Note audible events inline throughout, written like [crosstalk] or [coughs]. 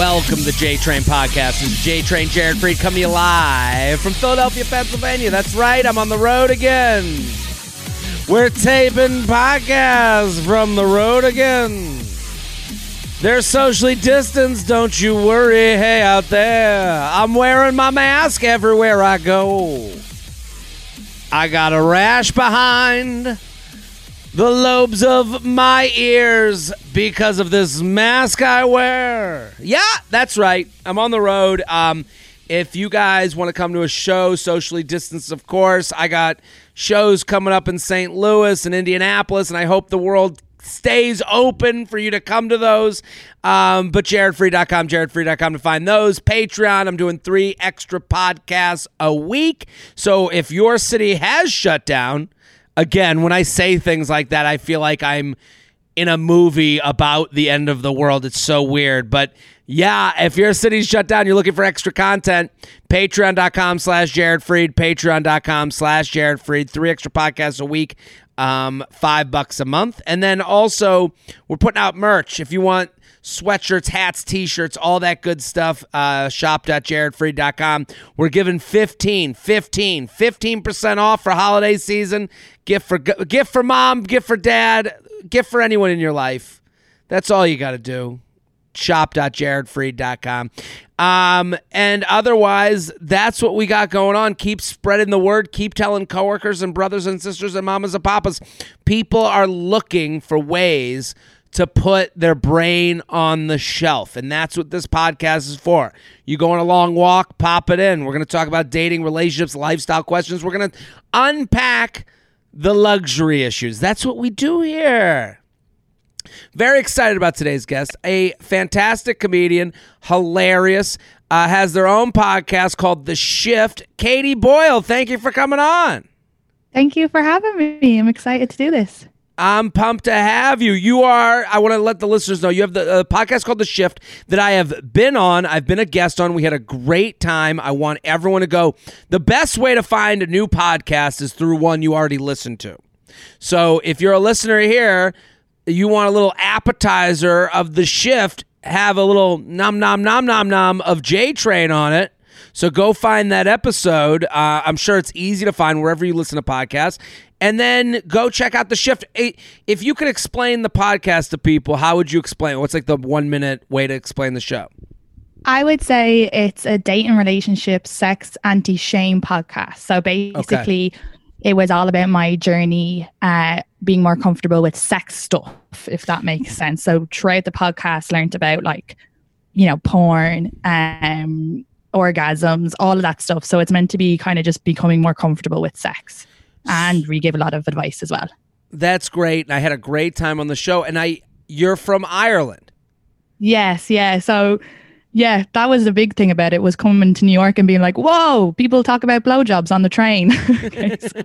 welcome to the J Train Podcast. This is J Train Jared Freid coming to you live from Philadelphia, Pennsylvania. That's right, I'm on the road again. We're taping podcasts from the road again. They're socially distanced, don't you worry. Hey, out there, I'm wearing my mask everywhere I go. I got a rash behind the lobes of my ears because of this mask I wear. Yeah, that's right. I'm on the road. Um, if you guys want to come to a show, socially distanced, of course, I got shows coming up in St. Louis and Indianapolis, and I hope the world stays open for you to come to those. Um, but jaredfreid.com, jaredfreid.com to find those. Patreon, I'm doing three extra podcasts a week. So if your city has shut down, again, when I say things like that, I feel like I'm in a movie about the end of the world. It's so weird. But yeah, if your city's shut down, you're looking for extra content, patreon.com slash Jared Freid, patreon.com slash Jared Freid, three extra podcasts a week, um, five bucks a month. And then also, we're putting out merch. If you want sweatshirts, hats, t-shirts, all that good stuff. Uh, shop.jaredfreid.com. We're giving 15, 15, 15% off for holiday season. Gift for gift for mom, gift for dad, gift for anyone in your life. That's all you got to do. Shop.jaredfreid.com. Um, and otherwise, that's what we got going on. Keep spreading the word. Keep telling coworkers and brothers and sisters and mamas and papas. People are looking for ways to put their brain on the shelf. And that's what this podcast is for. You go on a long walk, pop it in. We're going to talk about dating, relationships, lifestyle questions. We're going to unpack the luxury issues. That's what we do here. Very excited about today's guest. A fantastic comedian, hilarious, uh, has their own podcast called The Shift. Katie Boyle, thank you for coming on. Thank you for having me. I'm excited to do this. I'm pumped to have you. You are, I want to let the listeners know, you have the uh, podcast called The Shift that I have been on. I've been a guest on. We had a great time. I want everyone to go. The best way to find a new podcast is through one you already listened to. So if you're a listener here, you want a little appetizer of The Shift, have a little nom nom nom nom nom of J Train on it. So go find that episode. Uh, I'm sure it's easy to find wherever you listen to podcasts and then go check out the shift. If you could explain the podcast to people, how would you explain? What's like the one minute way to explain the show? I would say it's a dating and relationship, sex, anti shame podcast. So basically, okay. it was all about my journey uh, being more comfortable with sex stuff, if that makes sense. So throughout the podcast, learned about like, you know, porn, um, orgasms, all of that stuff. So it's meant to be kind of just becoming more comfortable with sex and we gave a lot of advice as well. That's great. And I had a great time on the show. And I, you're from Ireland. Yes, yeah. So, yeah, that was the big thing about it was coming to New York and being like, "Whoa, people talk about blowjobs on the train." [laughs] okay, so [laughs]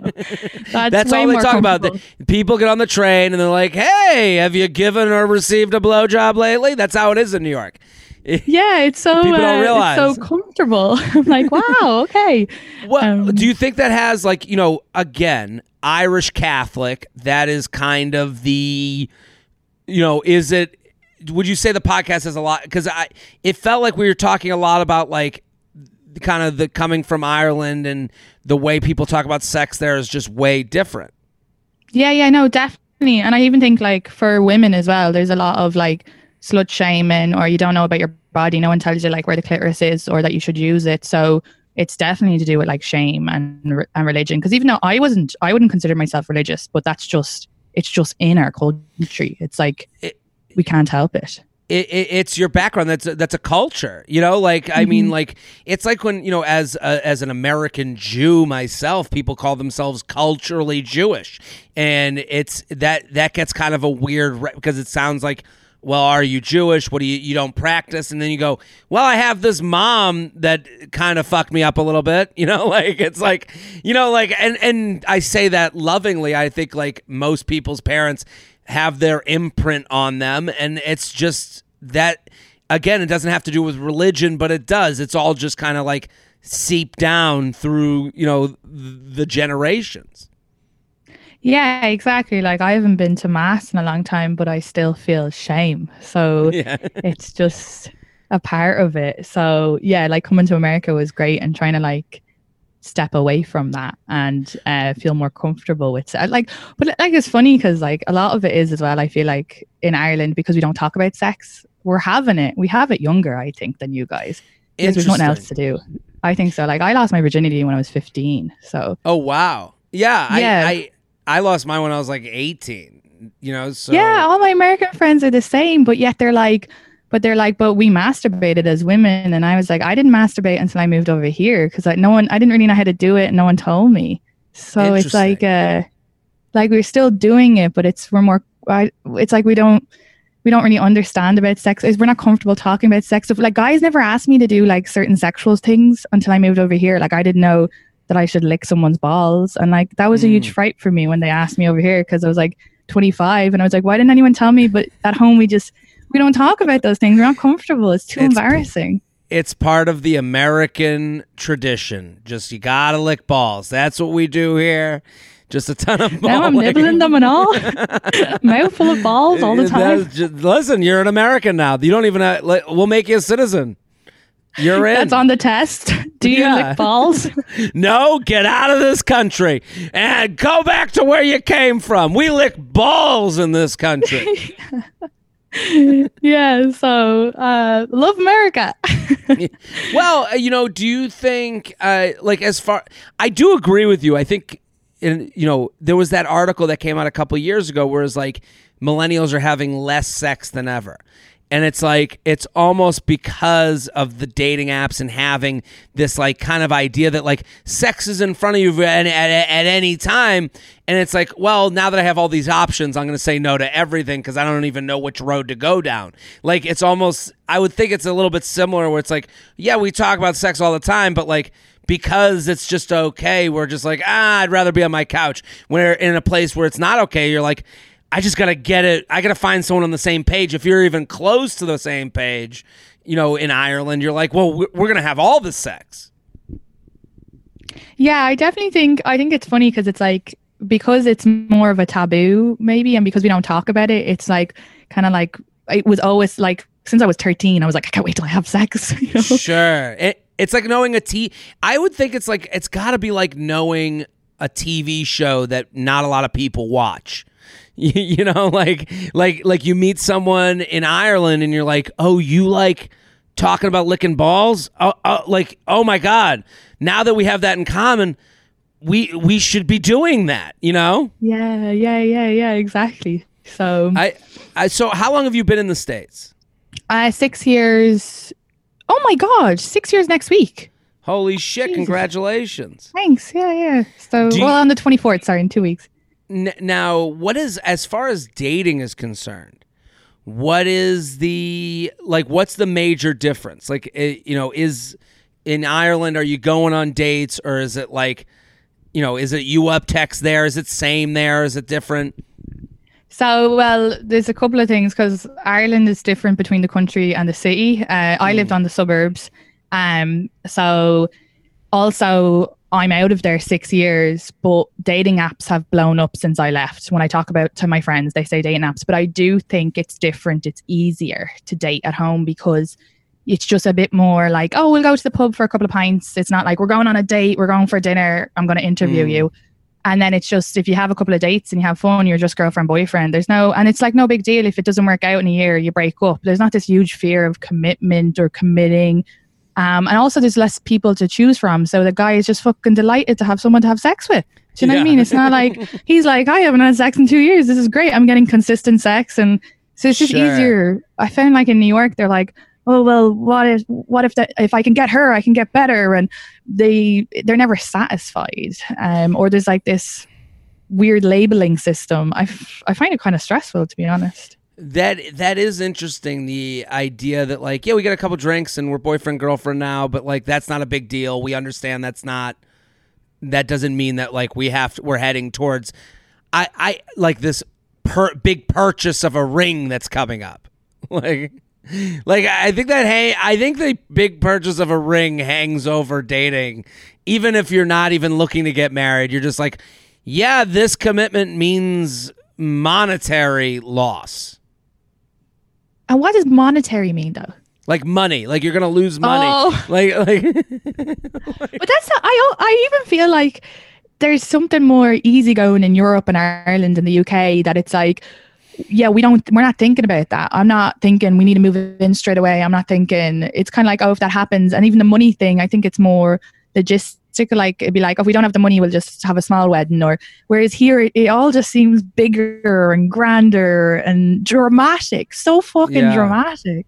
that's, that's all they talk about. People get on the train and they're like, "Hey, have you given or received a blowjob lately?" That's how it is in New York. [laughs] yeah, it's so people don't realize. Uh, it's so comfortable. [laughs] I'm like, wow, [laughs] okay. Well, um, do you think that has like you know again Irish Catholic? That is kind of the you know is it? Would you say the podcast has a lot? Because I it felt like we were talking a lot about like kind of the coming from Ireland and the way people talk about sex there is just way different. Yeah, yeah, no, definitely. And I even think like for women as well, there's a lot of like slut shaming or you don't know about your body. No one tells you like where the clitoris is or that you should use it. So it's definitely to do with like shame and and religion. Because even though I wasn't, I wouldn't consider myself religious, but that's just it's just in our country. It's like it, we can't help it. It, it, it's your background that's a, that's a culture you know like i mm-hmm. mean like it's like when you know as a, as an american jew myself people call themselves culturally jewish and it's that that gets kind of a weird re- because it sounds like well, are you Jewish? What do you you don't practice? And then you go, well, I have this mom that kind of fucked me up a little bit. [laughs] You know, like it's like, you know, like and and I say that lovingly. I think like most people's parents have their imprint on them, and it's just that. Again, it doesn't have to do with religion, but it does. It's all just kind of like seep down through, you know, the generations. Yeah, exactly. Like I haven't been to mass in a long time, but I still feel shame. So [laughs] yeah. it's just a part of it. So yeah, like coming to America was great and trying to like step away from that and uh, feel more comfortable with it. Like, but like it's funny because like a lot of it is as well. I feel like in Ireland because we don't talk about sex, we're having it. We have it younger, I think, than you guys because there's nothing else to do. I think so. Like I lost my virginity when I was 15. So. Oh wow. Yeah. Yeah. I, I I lost mine when I was like 18, you know? So Yeah, all my American friends are the same, but yet they're like, but they're like, but we masturbated as women. And I was like, I didn't masturbate until I moved over here because like no one, I didn't really know how to do it. And no one told me. So it's like, uh, like we're still doing it, but it's, we're more, I, it's like we don't, we don't really understand about sex. We're not comfortable talking about sex. Like guys never asked me to do like certain sexual things until I moved over here. Like I didn't know that I should lick someone's balls. And like that was a huge mm. fright for me when they asked me over here because I was like 25 and I was like, why didn't anyone tell me? But at home we just we don't talk about those things. We're not comfortable. It's too it's, embarrassing. It's part of the American tradition. Just you gotta lick balls. That's what we do here. Just a ton of balls. Now I'm nibbling them and all. [laughs] [laughs] Mouthful of balls all the time. Just, listen, you're an American now. You don't even. Have, we'll make you a citizen. You're in. That's on the test. [laughs] Do you yeah. lick balls? [laughs] [laughs] no, get out of this country and go back to where you came from. We lick balls in this country. yeah, so uh, love America. well, uh, you know, do you think, uh, like, as far, I do agree with you. I think, in, you know, there was that article that came out a couple years ago where it's like millennials are having less sex than ever and it's like it's almost because of the dating apps and having this like kind of idea that like sex is in front of you at, at, at any time. And it's like well now that i have all these options i'm going to say no to everything because i don't even know which road to go down. Like it's almost i would think it's a little bit similar where it's like yeah we talk about sex all the time but like because it's just okay we're just like ah i'd rather be on my couch. Where in a place where it's not okay you're like I just got to get it. I got to find someone on the same page. If you're even close to the same page, you know, in Ireland, you're like, well, we're, going to have all the sex. Yeah, I definitely think, I think it's funny because it's like, because it's more of a taboo, maybe, and because we don't talk about it, it's like kind of like, it was always like, since I was 13, I was like, I can't wait till I have sex. [laughs] You know? Sure. It, it's like knowing a T. I would think it's like, it's got to be like knowing a TV show that not a lot of people watch [laughs] you, know, like like like you meet someone in Ireland and you're like, oh, you like talking about licking balls? Oh, oh, like oh my god! Now that we have that in common, we we should be doing that. You know? Yeah, yeah, yeah, yeah. Exactly. So I, I so how long have you been in the states? Uh, six years. Oh my god, six years next week. Holy shit! Jesus. Congratulations. Thanks. Yeah, yeah. So well, on the twenty fourth. Sorry, in two weeks. N- now, what is as far as dating is concerned? What is the like? What's the major difference? Like, it, you know, is in Ireland, are you going on dates, or is it like, you know, is it you up text there? Is it same there? Is it different? So, well, there's a couple of things because Ireland is different between the country and the city. Uh, I lived mm. on the suburbs, um, so also I'm out of there six years, but dating apps have blown up since I left. When I talk about to my friends, they say dating apps, but I do think it's different. It's easier to date at home because it's just a bit more like, oh, we'll go to the pub for a couple of pints. It's not like we're going on a date, we're going for dinner, I'm going to interview mm. you. And then it's just if you have a couple of dates and you have fun, you're just girlfriend, boyfriend. There's no, and it's like no big deal if it doesn't work out in a year, you break up. There's not this huge fear of commitment or committing um, and also, there's less people to choose from. So the guy is just fucking delighted to have someone to have sex with. Do you know yeah. what I mean? It's not like [laughs] he's like, I haven't had sex in two years. This is great. I'm getting consistent sex, and so it's just sure. easier. I found like in New York, they're like, oh well, what if what if that if I can get her, I can get better, and they they're never satisfied. Um, or there's like this weird labeling system. I, f- I find it kind of stressful to be honest. That that is interesting. The idea that like, yeah, we got a couple drinks and we're boyfriend girlfriend now, but like that's not a big deal. We understand that's not. That doesn't mean that like we have to, we're heading towards. I I like this per, big purchase of a ring that's coming up. [laughs] Like, like I think that hey, I think the big purchase of a ring hangs over dating, even if you're not even looking to get married. You're just like, yeah, this commitment means monetary loss. And what does monetary mean though? Like money, like you're gonna lose money. Oh. [laughs] Like, [laughs] like But that's not, I I even feel like there's something more easygoing in Europe and Ireland and the UK that it's like yeah, we don't we're not thinking about that. I'm not thinking we need to move in straight away. I'm not thinking it's kind of like oh if that happens and even the money thing, I think it's more logistic like it'd be like, oh, if we don't have the money, we'll just have a small wedding. Or whereas here, it, it all just seems bigger and grander and dramatic, so fucking Yeah. dramatic.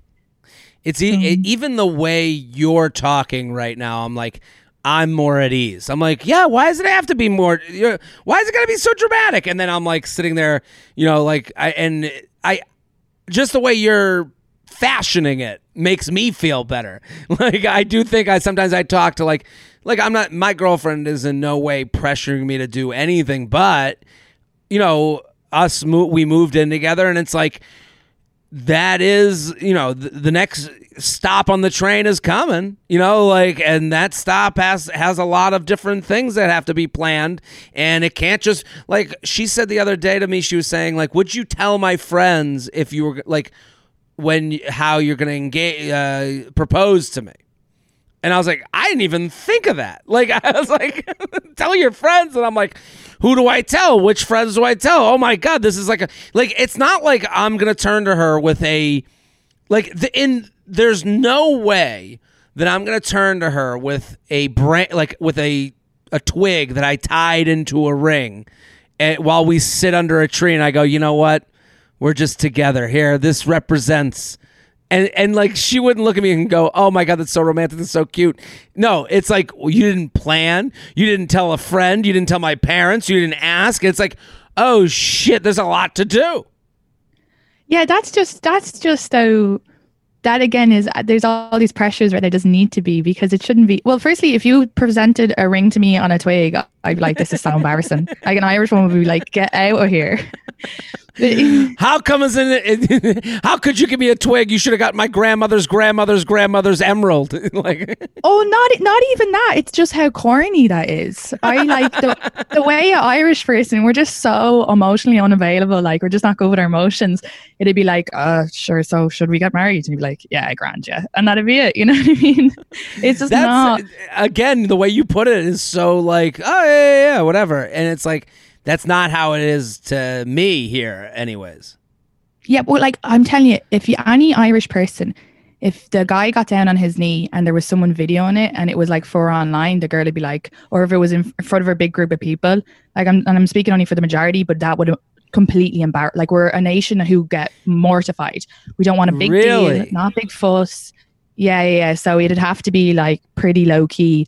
It's e- Mm. even the way you're talking right now. I'm like, I'm more at ease. I'm like, yeah. Why does it have to be more? you're- Why is it gonna be so dramatic? And then I'm like sitting there, you know, like I and I, just the way you're fashioning it makes me feel better. [laughs] Like I do think I sometimes I talk to like like I'm not my girlfriend is in no way pressuring me to do anything, but you know us mo- we moved in together and it's like that is you know the, the next stop on the train is coming you know like and that stop has has a lot of different things that have to be planned and it can't just like she said the other day to me she was saying like would you tell my friends if you were like when how you're going to engage uh, propose to me and I was like, I didn't even think of that. [laughs] Like, I was like, [laughs] tell your friends. And I'm like, who do I tell? Which friends do I tell? Oh my God, this is like a, like, it's not like I'm to turn to her with a, like, the, in, there's no way that I'm to turn to her with a brand, like, with a, a twig that I tied into a ring and while we sit under a tree and I go, you know what? We're just together here. This represents and and like she wouldn't look at me and go, "Oh my god, that's so romantic, that's so cute." No, it's like well, you didn't plan, you didn't tell a friend, you didn't tell my parents, you didn't ask. It's like, "Oh shit, there's a lot to do." Yeah, that's just that's just so that again is there's all these pressures where there doesn't need to be because it shouldn't be. Well, firstly, if you presented a ring to me on a twig, I'd be like, this is so embarrassing. [laughs] Like an Irish woman would be like, get out of here. [laughs] How come is in [laughs] How could you give me a twig? You should have got my grandmother's grandmother's grandmother's emerald. like, Oh, not not even that. It's just how corny that is. I like the the way an Irish person we're just so emotionally unavailable. Like we're just not good with our emotions. It'd be like, uh, sure. So should we get married? And you'd be like, yeah, grand, yeah, and that'd be it. You know [laughs] what I mean? It's just not. Uh, again the way you put it is so like, oh yeah, yeah, yeah, whatever. And it's like that's not how it is to me here, anyways. Yeah, well, like I'm telling you, if you any Irish person, if the guy got down on his knee and there was someone videoing it and it was like for online, the girl would be like, or if it was in front of a big group of people, like I'm and I'm speaking only for the majority, but that would completely embarrassed. Like we're a nation who get mortified. We don't want a big Really? deal, not big fuss. Yeah, yeah, yeah. So it'd have to be like pretty low key.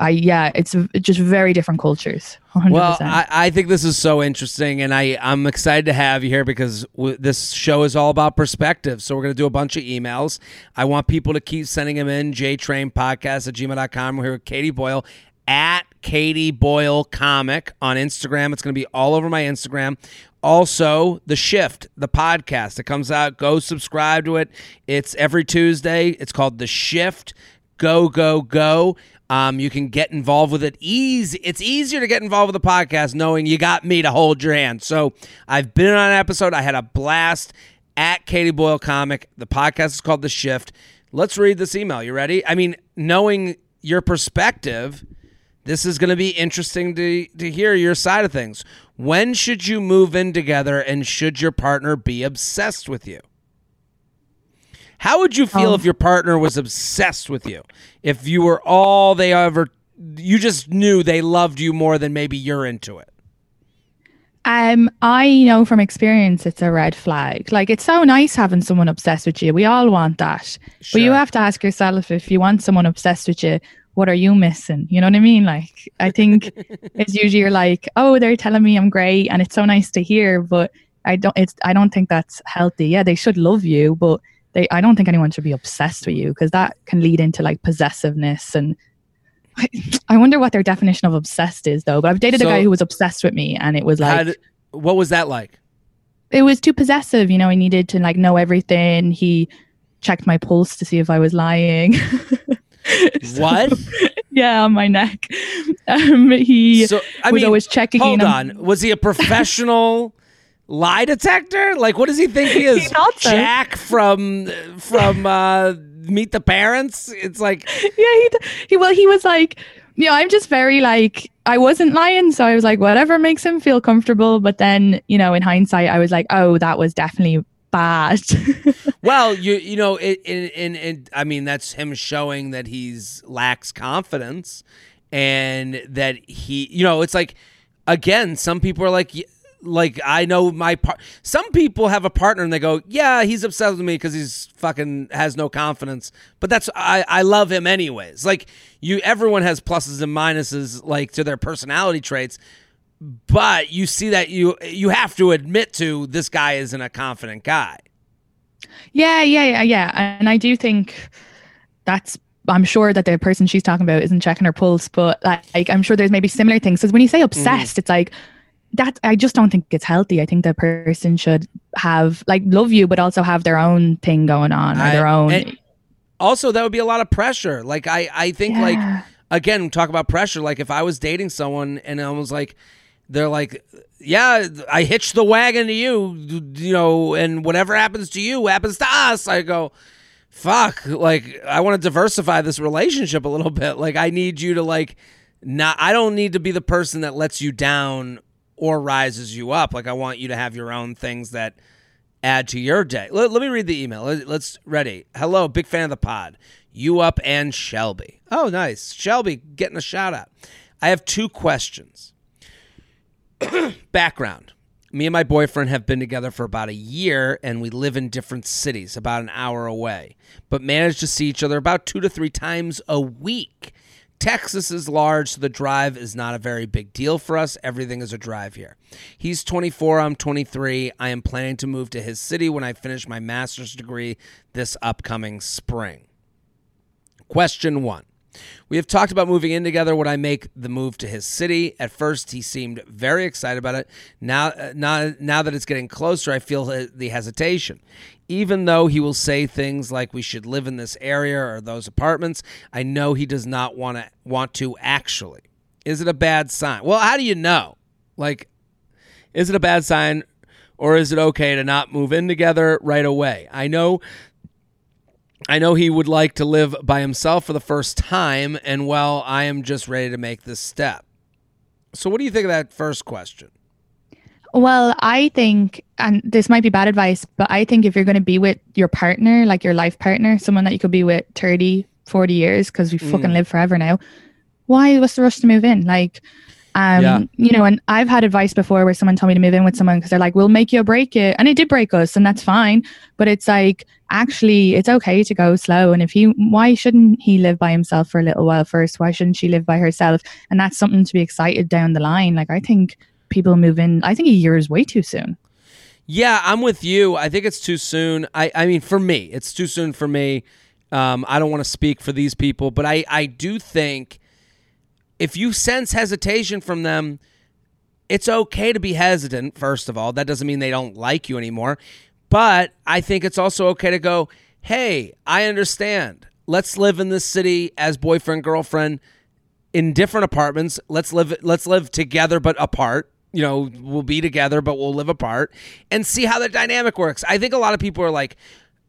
I yeah, it's just very different cultures. 100%. Well, I, I think this is so interesting, and I, I'm excited to have you here because w- this show is all about perspective. So, we're going to do a bunch of emails. I want people to keep sending them in. JTrainPodcast at gmail.com. We're here with Katie Boyle at Katie Boyle Comic on Instagram. It's going to be all over my Instagram. Also, The Shift, the podcast. It comes out. Go subscribe to it. It's every Tuesday. It's called The Shift. Go, go, go. Um, you can get involved with it easy. It's easier to get involved with the podcast knowing you got me to hold your hand. So I've been on an episode. I had a blast at Katie Boyle Comic. The podcast is called The Shift. Let's read this email. You ready? I mean, knowing your perspective, this is going to be interesting to, to hear your side of things. When should you move in together and should your partner be obsessed with you? How would you feel Um, if your partner was obsessed with you? If you were all they ever, you just knew they loved you more than maybe you're into it. Um, I know from experience it's a red flag. Like it's so nice having someone obsessed with you. We all want that. But you have to ask yourself if you want someone obsessed with you, what are you missing? You know what I mean? Like I think [laughs] it's usually you're like, oh, they're telling me I'm great and it's so nice to hear, but I don't it's I don't think that's healthy. Yeah, they should love you, but they I don't think anyone should be obsessed with you because that can lead into like possessiveness and I, I wonder what their definition of obsessed is though. But I've dated So- a guy who was obsessed with me and it was like did- what was that like? it was too possessive. You know, he needed to like know everything. He checked my pulse to see if I was lying. [laughs] [laughs] What? yeah, on my neck. [laughs] Um, he So I was mean, always checking hold on. Was he a professional [laughs] lie detector? Like, what does he think he is? so. Jack from from uh, Meet the Parents. It's like yeah, he, he well, he was like, you know, I'm just very like, I wasn't lying, so I was like, whatever makes him feel comfortable. But then, you know, in hindsight, I was like, oh, that was definitely bad. Well, you you know, it, in in I mean, that's him showing that he's lacks confidence, and that he, you know, it's like, again, some people are like, like I know my part. Some people have a partner and they go, yeah, he's upset with me because he's fucking has no confidence. But that's I I love him anyways. Like you, everyone has pluses and minuses like to their personality traits. But you see that you you have to admit to this guy isn't a confident guy. Yeah, yeah, yeah, yeah. And I do think that's. I'm sure that the person she's talking about isn't checking her pulse, but like I'm sure there's maybe similar things. Because when you say mm. obsessed, it's like that. I just don't think it's healthy. I think the person should have like love you, but also have their own thing going on or I- their own. also that would be a lot of pressure like i i think like again talk about pressure like if i was dating someone and i was like they're like yeah i hitched the wagon to you you know and whatever happens to you happens to us i go fuck like i want to diversify this relationship a little [laughs] bit like i need you to like not i don't need to be the person that lets you down or rises you up like i want you to have your own things that add to your day. Let, let me read the email. Let, us ready. Hello, big fan of the pod. You up and Shelby. Oh, nice. Shelby getting a shout out. I have two questions. [coughs] Background. Me and my boyfriend have been together for about a year and we live in different cities, about an hour away, but manage to see each other about two to three times a week. Texas is large, so the drive is not a very big deal for us. Everything is a drive here. He's 24, I'm 23. I am planning to move to his city when I finish my master's degree this upcoming spring. Question one. We have talked about moving in together when I make the move to his city. At first, he seemed very excited about it. Now, uh, now, now that it's getting closer, I feel the hesitation. Even though he will say things like we should live in this area or those apartments, I know he does not want to want to actually. Is it a bad sign? Well, how do you know? Like, is it a bad sign or is it okay to not move in together right away? I know I know he would like to live by himself for the first time, and well, I am just ready to make this step. So, what do you think of that first question? Well, I think, and this might be bad advice, but I think if you're going to be with your partner, like your life partner, someone that you could be with 30, 40 years, because we fucking mm. live forever now, why what's the rush to move in? Like, um, Yeah. you know, and I've had advice before where someone told me to move in with someone because they're like, we'll make you break it. And it did break us, and that's fine. But it's like, actually, it's okay to go slow. And if he, why shouldn't he live by himself for a little while first? Why shouldn't she live by herself? And that's something to be excited down the line. Like, I think people move in, I think a year is way too soon. Yeah, I'm with you. I think it's too soon. I, I mean, for me, it's too soon for me. Um, I don't want to speak for these people, but I, I do think if you sense hesitation from them, it's okay to be hesitant, first of all. That doesn't mean they don't like you anymore. But I think it's also okay to go, hey, I understand. Let's live in this city as boyfriend, girlfriend in different apartments. Let's live let's live together but apart. You know, we'll be together but we'll live apart and see how the dynamic works. I think a lot of people are like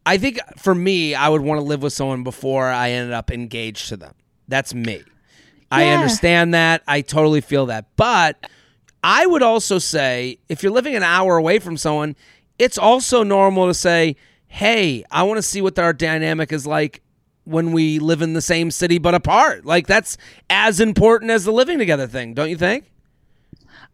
I think for me, I would want to live with someone before I ended up engaged to them. That's me. I understand that. I totally feel that. But I would also say if you're living an hour away from someone, it's also normal to say, "Hey, I want to see what our dynamic is like when we live in the same city but apart." Like that's as important as the living together thing, don't you think?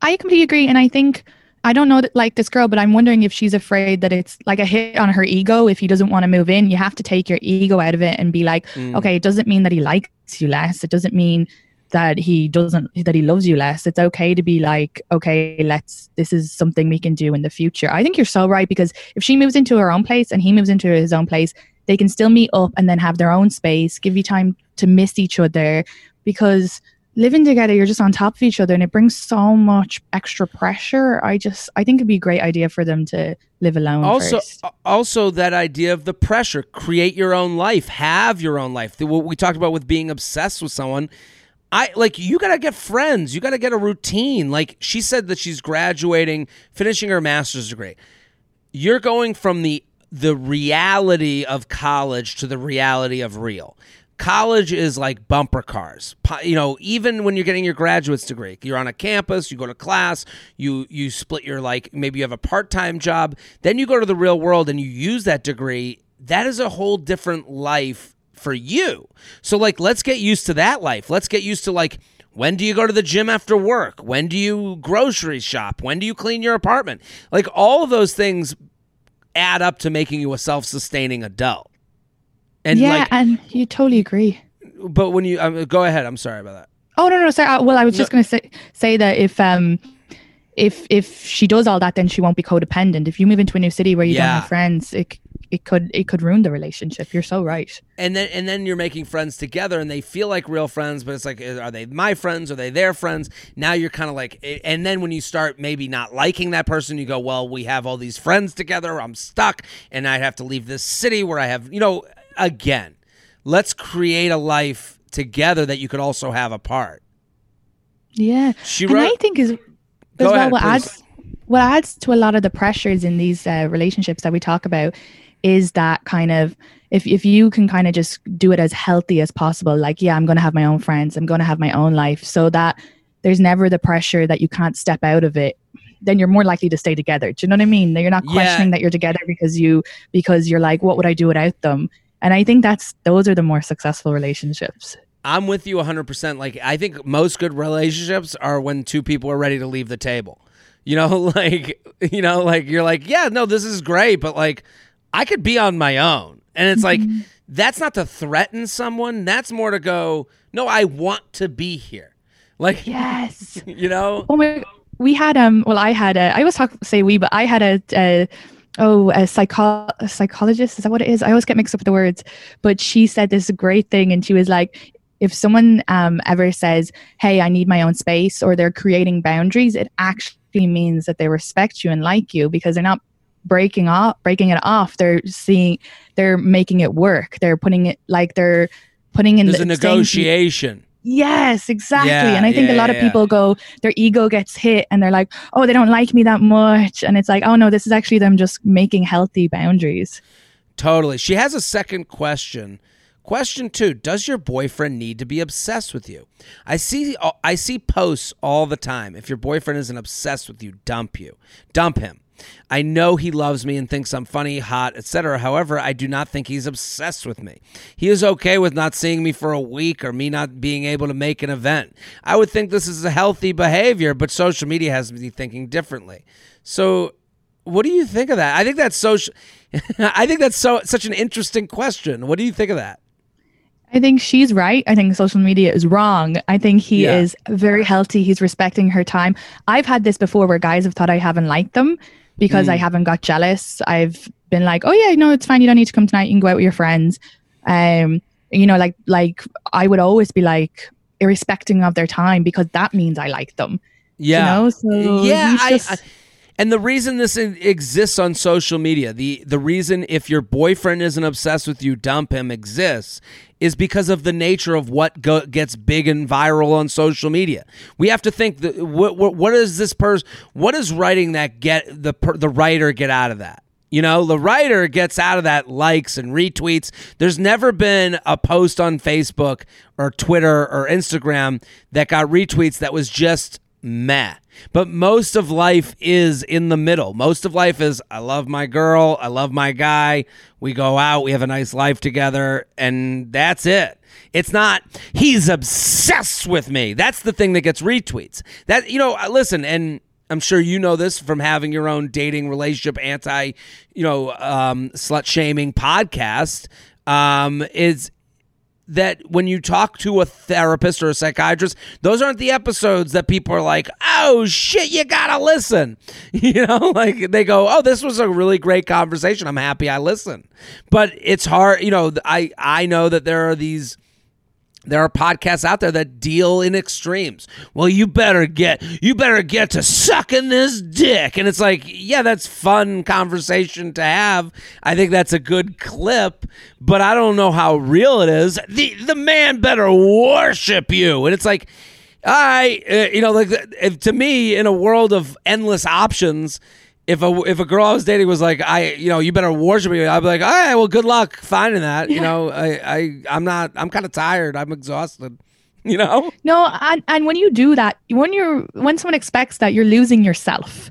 I completely agree. And I think, I don't know that like this girl, but I'm wondering if she's afraid that it's like a hit on her ego. If he doesn't want to move in, you have to take your ego out of it and be like, mm. okay, it doesn't mean that he likes you less. It doesn't mean that he doesn't, that he loves you less. It's okay to be like, okay, let's, this is something we can do in the future. I think you're so right because if she moves into her own place and he moves into his own place, they can still meet up and then have their own space, give you time to miss each other because living together you're just on top of each other and it brings so much extra pressure i just i think it'd be a great idea for them to live alone also first. also that idea of the pressure create your own life have your own life what we talked about with being obsessed with someone I like you got to get friends. You got to get a routine. Like she said that she's graduating, finishing her master's degree. You're going from the the reality of college to the reality of real. College is like bumper cars. You know, even when you're getting your graduate's degree, you're on a campus, you go to class, you you split your like maybe you have a part-time job, then you go to the real world and you use that degree. That is a whole different life for you. So like let's get used to that life. Let's get used to like when do you go to the gym after work? When do you grocery shop? When do you clean your apartment? Like all of those things add up to making you a self-sustaining adult. And yeah, like, and you totally agree. But when you um, go ahead, I'm sorry about that. Oh no, no, sorry. Uh, well, I was no. just going to say say that if um if if she does all that, then she won't be codependent. If you move into a new city where you yeah. don't have friends, it it could it could ruin the relationship. You're so right. And then and then you're making friends together, and they feel like real friends, but it's like, are they my friends? Are they their friends? Now you're kind of like, and then when you start maybe not liking that person, you go, well, we have all these friends together. I'm stuck, and I have to leave this city where I have, you know, again, let's create a life together that you could also have apart. Yeah, she wrote, and I think is as well ahead, what please. adds what adds to a lot of the pressures in these uh, relationships that we talk about is that kind of if if you can kind of just do it as healthy as possible like yeah i'm going to have my own friends i'm going to have my own life so that there's never the pressure that you can't step out of it then you're more likely to stay together. Do you know what i mean? That you're not questioning yeah. that you're together because you because you're like what would i do without them? And i think that's those are the more successful relationships. I'm with you 100% like i think most good relationships are when two people are ready to leave the table. You know [laughs] like you know like you're like yeah no this is great but like I could be on my own. And it's mm-hmm. like, that's not to threaten someone. That's more to go, no, I want to be here. Like, yes. [laughs] You know? Oh my, we had, um, well, I had a, I always talk, say we, but I had a, a oh, a, psycho- a psychologist. Is that what it is? I always get mixed up with the words. But she said this great thing. And she was like, if someone um, ever says, hey, I need my own space, or they're creating boundaries, it actually means that they respect you and like you because they're not breaking off breaking it off they're seeing they're making it work they're putting it like they're putting in There's the a negotiation Yes, exactly. Yeah, and I think yeah, a lot yeah, of people go, their ego gets hit and they're like, oh, they don't like me that much. And it's like, oh, no, this is actually them just making healthy boundaries. Totally. She has a second question. Question two Does your boyfriend need to be obsessed with you? I see, uh, I see posts all the time. If your boyfriend isn't obsessed with you, dump you. Dump him. I know he loves me and thinks I'm funny, hot, etc. However, I do not think he's obsessed with me. He is okay with not seeing me for a week or me not being able to make an event. I would think this is a healthy behavior, but social media has me thinking differently. So, what do you think of that? I think that's so [laughs] I think that's so such an interesting question. What do you think of that? I think she's right. I think social media is wrong. I think he yeah. is very healthy. He's respecting her time. I've had this before where guys have thought I haven't liked them because mm. I haven't got jealous. I've been like, oh yeah, no, it's fine. You don't need to come tonight. You can go out with your friends. Um, you know, like like I would always be like, irrespective of their time, because that means I like them. Yeah. You know? So yeah, I, I, and the reason this exists on social media, the the reason if your boyfriend isn't obsessed with you, dump him exists, is because of the nature of what go, gets big and viral on social media. We have to think that what what, what is this person? What is writing that get the the writer get out of that? You know, the writer gets out of that likes and retweets. There's never been a post on Facebook or Twitter or Instagram that got retweets that was just meh. But most of life is in the middle. Most of life is I love my girl, I love my guy. We go out, we have a nice life together, and that's it. It's not he's obsessed with me. That's the thing that gets retweets. That you know, listen, and I'm sure you know this from having your own dating relationship anti, you know, um, slut shaming podcast. Um, is that when you talk to a therapist or a psychiatrist, those aren't the episodes that people are like, oh shit, you gotta listen. [laughs] You know, like they go, oh, this was a really great conversation. I'm happy I listened. But it's hard, you know, I, I know that there are these there are podcasts out there that deal in extremes. Well, you better get you better get to sucking this dick. And it's like, yeah, that's fun conversation to have. I think that's a good clip, but I don't know how real it is. The the man better worship you. And it's like, I uh, you know, like if, to me in a world of endless options, if a if a girl I was dating was like, I you know, you better worship me, I'd be like, all right, well, good luck finding that. You know, I I I'm not. I'm kind of tired. I'm exhausted. [laughs] You know. No, and and when you do that, when you're when someone expects that, you're losing yourself.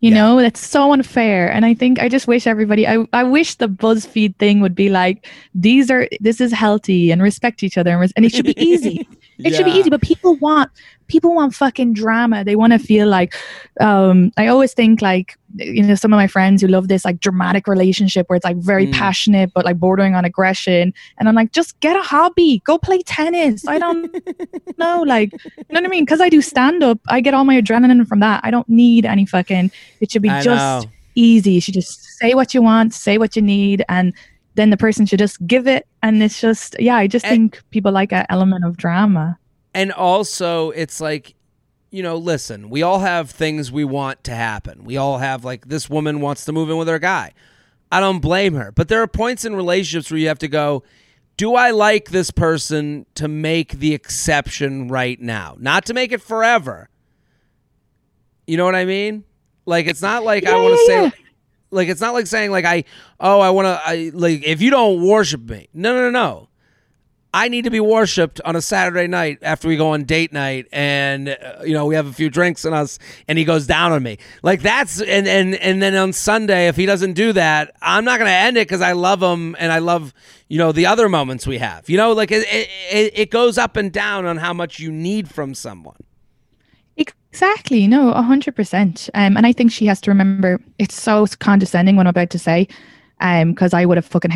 You yeah. know, that's so unfair. And I think I just wish everybody, I, I wish the BuzzFeed thing would be like, these are, this is healthy and respect each other. And, and it should be easy. [laughs] It yeah. should be easy, but people want people want fucking drama. They want to feel like um I always think like you know some of my friends who love this like dramatic relationship where it's like very mm. passionate but like bordering on aggression and I'm like just get a hobby, go play tennis. I don't [laughs] know like you know what I mean? Cuz I do stand up, I get all my adrenaline from that. I don't need any fucking it should be I just know. easy. You should just say what you want, say what you need and then the person should just give it. And it's just yeah i just and, think people like an element of drama. And also it's like you know listen we all have things we want to happen. We all have like this woman wants to move in with her guy. I don't blame her. But there are points in relationships where you have to go do i like this person to make the exception right now? Not to make it forever. You know what i mean? Like it's not like yeah, i want to yeah, say yeah like it's not like saying like I oh I want to I like if you don't worship me. No, no, no, no. I need to be worshipped on a Saturday night after we go on date night and uh, you know we have a few drinks in us and he goes down on me. Like that's and and and then on Sunday if he doesn't do that, I'm not going to end it cuz I love him and I love you know the other moments we have. You know like it, it it goes up and down on how much you need from someone. Exactly. No, 100%. Um, and I think she has to remember it's so condescending what I'm about to say because um, I would have fucking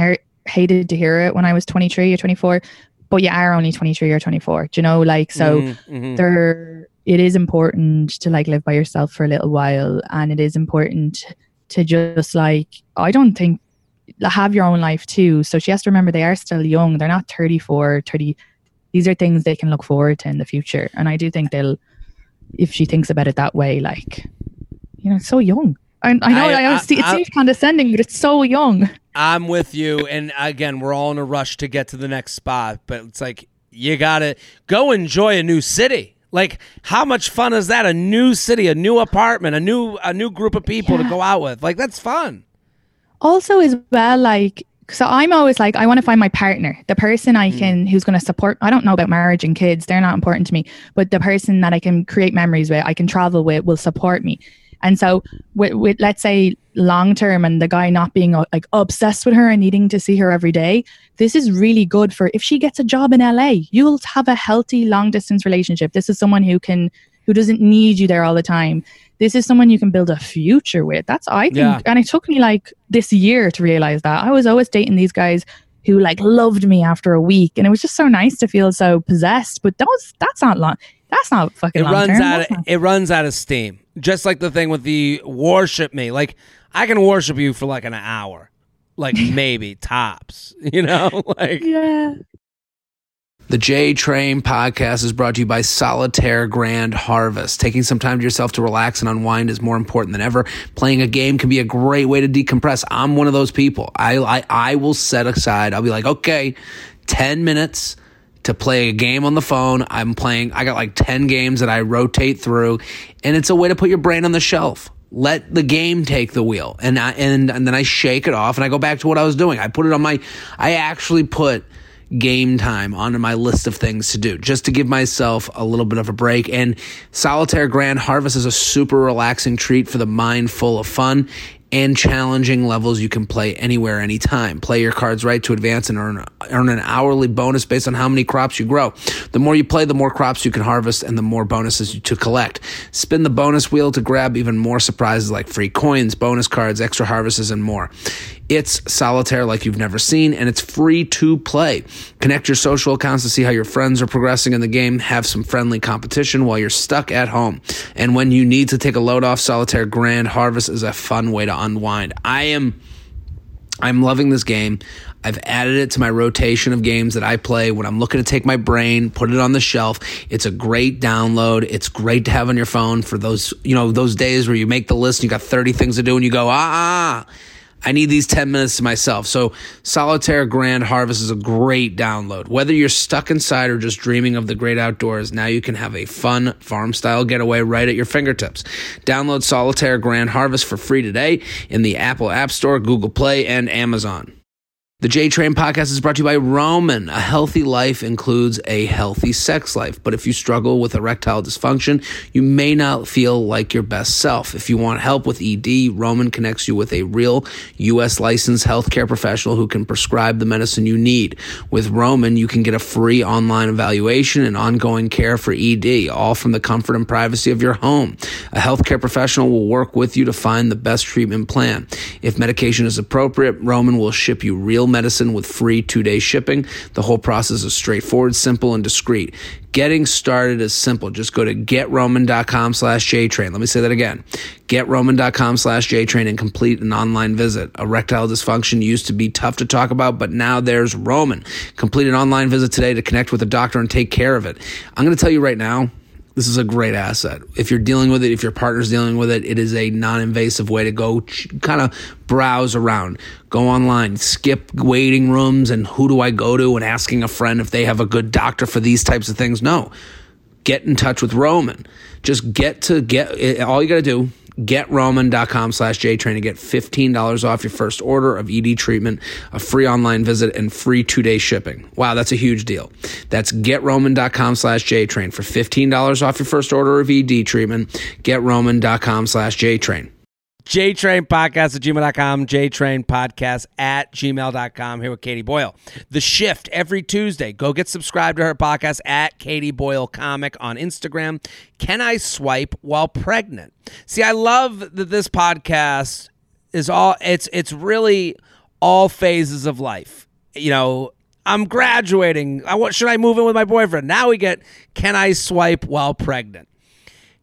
hated to hear it when I was 23 or 24. But you are only 23 or 24. Do you know? Like, so mm-hmm, mm-hmm. there, it is important to like live by yourself for a little while. And it is important to just like, I don't think, have your own life too. So she has to remember they are still young. They're not 34, 30. These are things they can look forward to in the future. And I do think they'll, if she thinks about it that way, like, you know, so young. I, I know I, I, I, it seems condescending, but it's so young. I'm with you. And again, we're all in a rush to get to the next spot, but it's like, you got to go enjoy a new city. Like, how much fun is that? A new city, a new apartment, a new a new group of people yeah. to go out with. Like, that's fun. Also, as well, like so I'm always like, I want to find my partner, the person I can, mm. who's going to support. I don't know about marriage and kids; they're not important to me. But the person that I can create memories with, I can travel with, will support me. And so, with, with let's say long term, and the guy not being uh, like obsessed with her and needing to see her every day, this is really good for if she gets a job in LA. You'll have a healthy long distance relationship. This is someone who can who doesn't need you there all the time this is someone you can build a future with. That's I think, yeah. and it took me like this year to realize that. I was always dating these guys who like loved me after a week, and it was just so nice to feel so possessed. But that was that's not long. That's not fucking. It runs out. Of, it runs out of steam. Just like the thing with the worship me. Like I can worship you for like an hour, like [laughs] maybe tops. You know, [laughs] like yeah. The J Train podcast is brought to you by Solitaire Grand Harvest. Taking some time to yourself to relax and unwind is more important than ever. Playing a game can be a great way to decompress. I'm one of those people. I, I, I will set aside, I'll be like, okay, 10 minutes to play a game on the phone. I'm playing, I got like 10 games that I rotate through, and it's a way to put your brain on the shelf let the game take the wheel and I, and and then I shake it off and I go back to what I was doing. I put it on my I actually put game time onto my list of things to do just to give myself a little bit of a break. And Solitaire Grand Harvest is a super relaxing treat for the mind full of fun and challenging levels you can play anywhere, anytime. Play your cards right to advance and earn, earn an hourly bonus based on how many crops you grow. The more you play, the more crops you can harvest and the more bonuses to collect. Spin the bonus wheel to grab even more surprises like free coins, bonus cards, extra harvests, and more. It's solitaire like you've never seen, and it's free to play. Connect your social accounts to see how your friends are progressing in the game. Have some friendly competition while you're stuck at home. And when you need to take a load off, Solitaire Grand Harvest is a fun way to unwind. I am I'm loving this game. I've added it to my rotation of games that I play when I'm looking to take my brain, put it on the shelf. It's a great download. It's great to have on your phone for those, you know, those days where you make the list and you got 30 things to do and you go, ah, ah I need these 10 minutes to myself. So, Solitaire Grand Harvest is a great download. Whether you're stuck inside or just dreaming of the great outdoors, now you can have a fun farm style getaway right at your fingertips. Download Solitaire Grand Harvest for free today in the Apple App Store, Google Play, and Amazon. The J Train podcast is brought to you by Roman. A healthy life includes a healthy sex life. But if you struggle with erectile dysfunction, you may not feel like your best self. If you want help with ED, Roman connects you with a real U.S. licensed healthcare professional who can prescribe the medicine you need. With Roman, you can get a free online evaluation and ongoing care for ED, all from the comfort and privacy of your home. A healthcare professional will work with you to find the best treatment plan. If medication is appropriate, Roman will ship you real medicine with free two day shipping. The whole process is straightforward, simple, and discreet. Getting started is simple. Just go to getroman.com slash JTrain. Let me say that again. Getroman.com slash JTrain and complete an online visit. Erectile dysfunction used to be tough to talk about, but now there's Roman. Complete an online visit today to connect with a doctor and take care of it. I'm going to tell you right now, this is a great asset. If you're dealing with it, if your partner's dealing with it, it is a non-invasive way to go ch- kind of browse around. Go online, skip waiting rooms and who do I go to and asking a friend if they have a good doctor for these types of things. No. Get in touch with Roman. Just get to get all you got to do getroman.com slash jtrain to get $15 off your first order of ed treatment a free online visit and free two-day shipping. Wow that's a huge deal. That's getroman.com slash jtrain for $15 off your first order of ed treatment. Getroman.com slash jtrain JTrain Podcast at gmail.com, JTrain Podcast at gmail.com. Here with Katie Boyle. The Shift every Tuesday. Go get subscribed to her podcast at Katie Boyle Comic on Instagram. Can I swipe while pregnant? See, I love that this podcast is all, it's, it's really all phases of life. You know, I'm graduating. I want, should I move in with my boyfriend? Now we get, can I swipe while pregnant?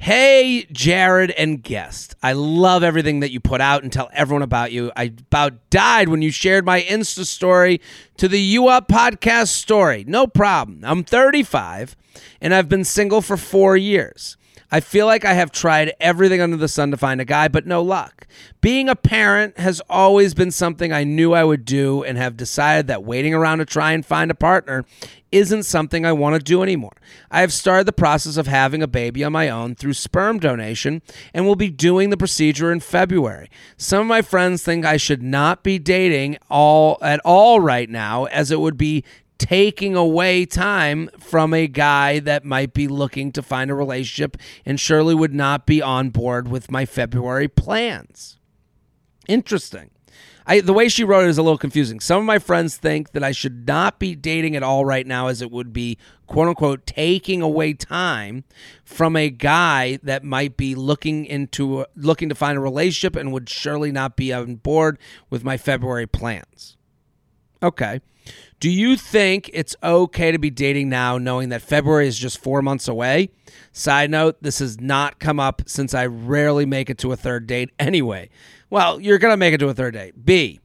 Hey, Jared and guest. I love everything that you put out and tell everyone about you. I about died when you shared my Insta story to the You Up podcast story. No problem. I'm 35 and I've been single for four years. I feel like I have tried everything under the sun to find a guy, but no luck. Being a parent has always been something I knew I would do and have decided that waiting around to try and find a partner isn't something I want to do anymore. I have started the process of having a baby on my own through sperm donation and will be doing the procedure in February. Some of my friends think I should not be dating all at all right now as it would be taking away time from a guy that might be looking to find a relationship and surely would not be on board with my February plans. Interesting. I, the way she wrote it is a little confusing. Some of my friends think that I should not be dating at all right now, as it would be quote unquote taking away time from a guy that might be looking into looking to find a relationship and would surely not be on board with my February plans. Okay. Do you think it's okay to be dating now knowing that February is just four months away? Side note, this has not come up since I rarely make it to a third date anyway. Well, you're going to make it to a third date. B,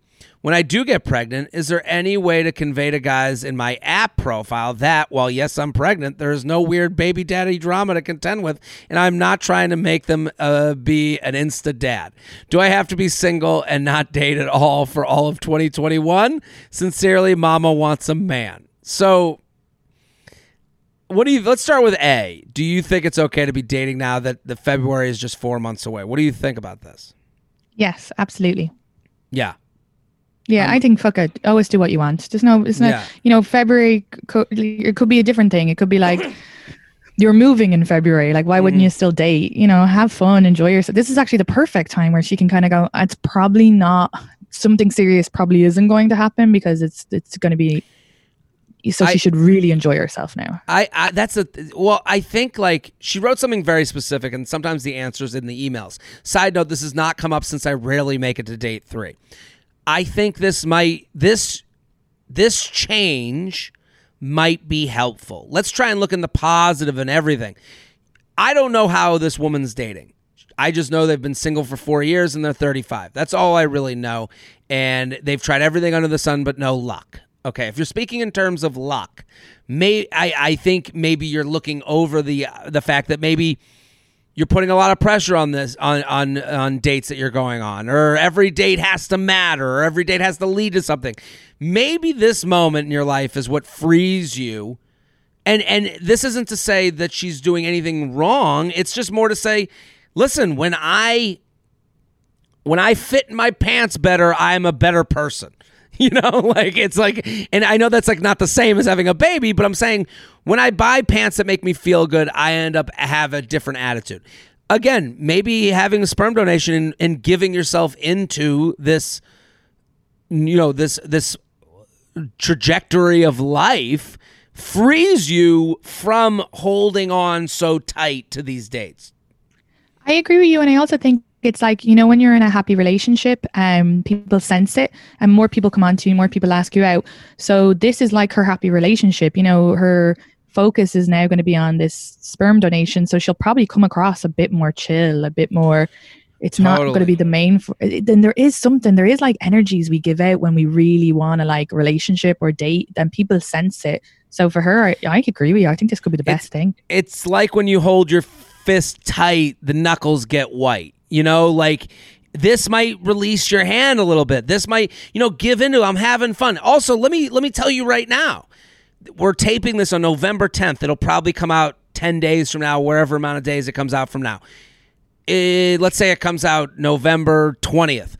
when I do get pregnant, is there any way to convey to guys in my app profile that, while yes, I'm pregnant, there is no weird baby daddy drama to contend with, and I'm not trying to make them uh, be an insta dad? Do I have to be single and not date at all for all of 2021? Sincerely, Mama wants a man. So, what do you? Let's start with A. Do you think it's okay to be dating now that the February is just four months away? What do you think about this? Yes, absolutely. Yeah. Yeah, um, I think fuck it. Always do what you want. There's no, it's not. Yeah. You know, February. Could, it could be a different thing. It could be like [clears throat] you're moving in February. Like, why wouldn't mm-hmm. you still date? You know, have fun, enjoy yourself. This is actually the perfect time where she can kind of go. It's probably not something serious. Probably isn't going to happen because it's it's going to be. So I, she should really enjoy herself now. I, I that's a well. I think like she wrote something very specific, and sometimes the answers in the emails. Side note: This has not come up since I rarely make it to date three. I think this might this this change might be helpful. Let's try and look in the positive and everything. I don't know how this woman's dating. I just know they've been single for four years and they're 35. That's all I really know. And they've tried everything under the sun, but no luck. Okay, if you're speaking in terms of luck, may I, I think maybe you're looking over the the fact that maybe you're putting a lot of pressure on this on on on dates that you're going on, or every date has to matter, or every date has to lead to something. Maybe this moment in your life is what frees you. And and this isn't to say that she's doing anything wrong. It's just more to say listen, when I when I fit in my pants better, I'm a better person. [laughs] You know, like it's like, and I know that's like not the same as having a baby, but I'm saying when I buy pants that make me feel good, I end up have a different attitude. Again, maybe having a sperm donation and, and giving yourself into this, you know, this this trajectory of life frees you from holding on so tight to these dates. I agree with you. And I also think it's like, you know, when you're in a happy relationship, um, people sense it and more people come on to you, more people ask you out. So this is like her happy relationship. You know, her focus is now going to be on this sperm donation. So she'll probably come across a bit more chill, a bit more it's totally. not going to be the main for, then there is something there is like energies we give out when we really want to like relationship or date then people sense it so for her I, I agree with you I think this could be the best thing it's like when you hold your fist tight, the knuckles get white. You know, like this might release your hand a little bit. This might, you know, give into I'm having fun. Also, let me let me tell you right now. We're taping this on November 10th. It'll probably come out 10 days from now, wherever amount of days it comes out from now. It, let's say it comes out November 20th.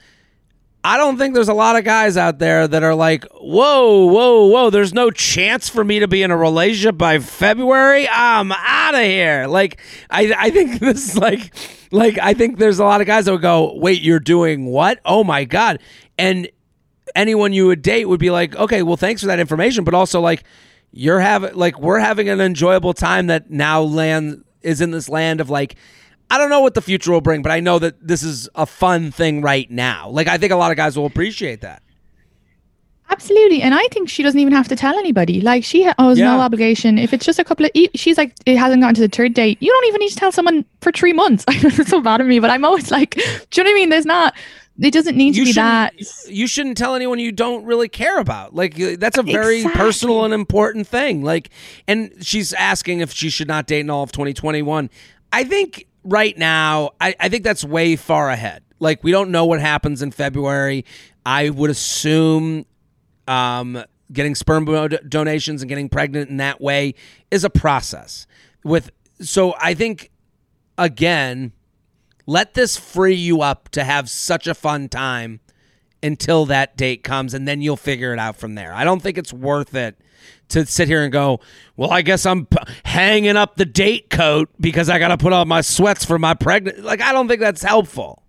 I don't think there's a lot of guys out there that are like, whoa, whoa, whoa, there's no chance for me to be in a relationship by February. I'm out of here. Like, I, I think [laughs] this is like, like, I think there's a lot of guys that would go, wait, you're doing what? Oh my God. And anyone you would date would be like, okay, well, thanks for that information. But also, like, you're having, like, we're having an enjoyable time that now land is in this land of like, I don't know what the future will bring, but I know that this is a fun thing right now. Like I think a lot of guys will appreciate that. Absolutely, and I think she doesn't even have to tell anybody. Like she owes yeah. no obligation. If it's just a couple of, she's like, it hasn't gotten to the third date. You don't even need to tell someone for three months. [laughs] I know it's so bad of me, but I'm always like, [laughs] do you know what I mean? There's not. It doesn't need to you be that. You shouldn't tell anyone you don't really care about. Like that's a very exactly. personal and important thing. Like, and she's asking if she should not date in all of 2021. I think right now, I, I think that's way far ahead. Like we don't know what happens in February. I would assume um, getting sperm donations and getting pregnant in that way is a process. With so I think again, let this free you up to have such a fun time until that date comes, and then you'll figure it out from there. I don't think it's worth it to sit here and go, well, I guess I'm p- hanging up the date coat because I got to put on my sweats for my pregnant. Like, I don't think that's helpful.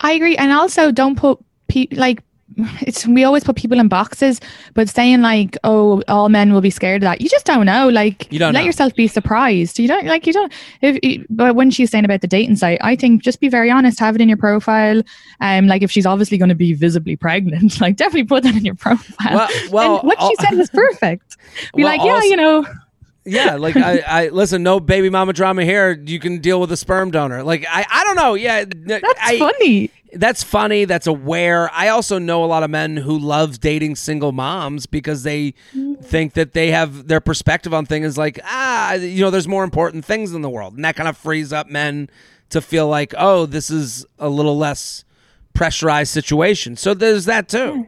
I agree, and also don't put pe- like it's we always put people in boxes, but saying like, "Oh, all men will be scared of that," you just don't know. Like, you don't let know. yourself be surprised. You don't like you don't. If but when she's saying about the dating site, I think just be very honest. Have it in your profile. Um, like if she's obviously going to be visibly pregnant, [laughs] like definitely put that in your profile. Well, well and what she said was perfect. Be [laughs] well, like, yeah, also, you know. Yeah, like I, [laughs] I listen. No baby mama drama here. You can deal with a sperm donor. Like I, I don't know. Yeah, that's I, funny that's funny. That's aware. I also know a lot of men who love dating single moms because they think that they have their perspective on things like ah, you know, there's more important things in the world, and that kind of frees up men to feel like oh, this is a little less pressurized situation. So there's that too.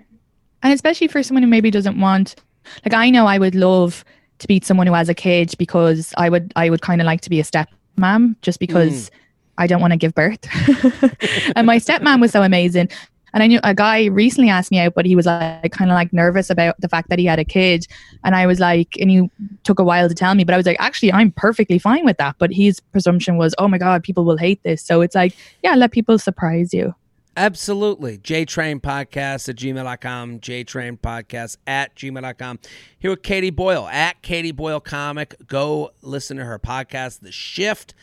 And especially for someone who maybe doesn't want, like I know I would love to beat someone who has a kid because I would I would kind of like to be a stepmom just because. Mm I don't want to give birth. [laughs] and my stepmom was so amazing. And I knew a guy recently asked me out, but he was like kind of like nervous about the fact that he had a kid. And I was like, and he took a while to tell me, but I was like, actually, I'm perfectly fine with that. But his presumption was, oh my God, people will hate this. So it's like, yeah, let people surprise you. Absolutely. JTrainPodcast at gmail.com, JTrain Podcast at gmail.com. Here with Katie Boyle at Katie Boyle Comic. Go listen to her podcast, The Shift.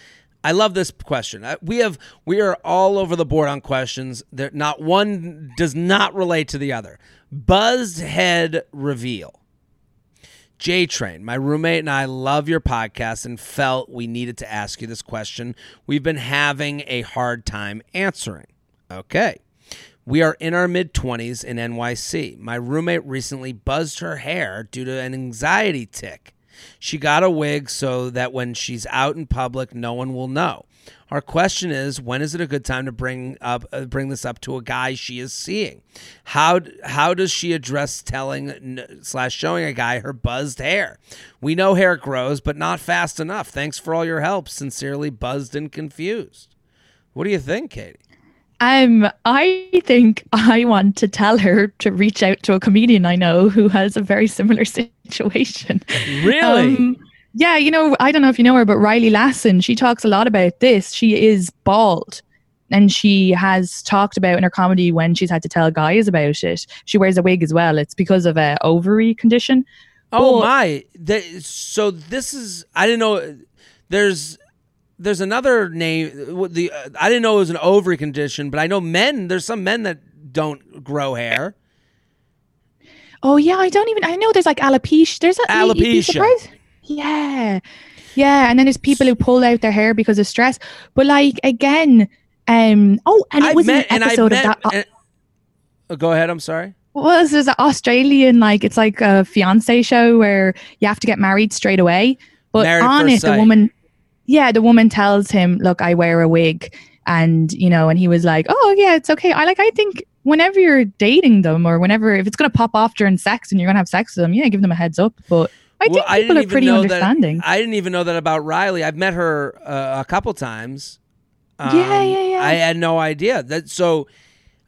I love this question. We have we are all over the board on questions. There, not one does not relate to the other. Buzzhead reveal. J Train, my roommate and I love your podcast and felt we needed to ask you this question we've been having a hard time answering. Okay. We are in our mid 20s in NYC. My roommate recently buzzed her hair due to an anxiety tick. She got a wig so that when she's out in public, no one will know. Our question is, when is it a good time to bring up uh, bring this up to a guy she is seeing? How how does she address telling slash showing a guy her buzzed hair? We know hair grows, but not fast enough. Thanks for all your help. Sincerely, buzzed and confused. What do you think, Katie? Um, I think I want to tell her to reach out to a comedian I know who has a very similar [laughs] situation. Really? Um, yeah, you know, I don't know if you know her, but Riley Lasson, she talks a lot about this. She is bald. And she has talked about in her comedy when she's had to tell guys about it. She wears a wig as well. It's because of a ovary condition. Oh but, my! So this is I didn't know. There's there's another name. The uh, I didn't know it was an ovary condition, but I know men. There's some men that don't grow hair. Oh yeah, I don't even. I know there's like alopecia. There's a, alopecia. Yeah. Yeah. And then there's people who pull out their hair because of stress. But like again, um oh and it I've was met, an episode met, of that. And, oh, go ahead, I'm sorry. Well, there's an Australian like it's like a fiance show where you have to get married straight away. But married on it, sight. the woman yeah, the woman tells him, Look, I wear a wig and you know, and he was like, Oh yeah, it's okay. I like I think whenever you're dating them or whenever if it's gonna pop off during sex and you're gonna have sex with them, yeah, give them a heads up. But I well, think people I are pretty understanding. That, I didn't even know that about Riley. I've met her uh, a couple times. Um, yeah, yeah, yeah. I had no idea that. So,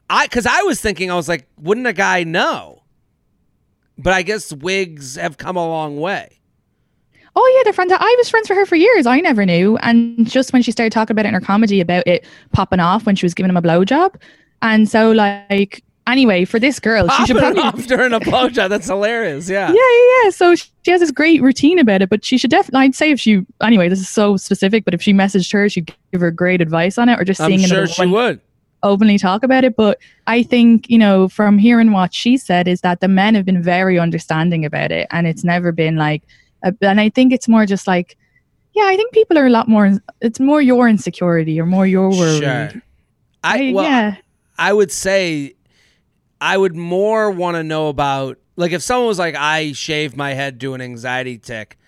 I because I was thinking, I was like, wouldn't a guy know? But I guess wigs have come a long way. Oh yeah, they're friends. I was friends with her for years. I never knew, and just when she started talking about it in her comedy about it popping off when she was giving him a blowjob, and so like anyway, for this girl, Popping she should probably off during a blowjob. That's hilarious. Yeah. Yeah, yeah, yeah. So she has this great routine about it, but she should definitely. I'd say if she anyway, this is so specific, but if she messaged her, she'd give her great advice on it, or just seeing I'm sure she would openly talk about it. But I think you know, from hearing what she said, is that the men have been very understanding about it, and it's never been like. A, and I think it's more just like, yeah, I think people are a lot more. It's more your insecurity or more your worry. Sure. I, well, yeah. I would say I would more want to know about like if someone was like I shaved my head do an anxiety tick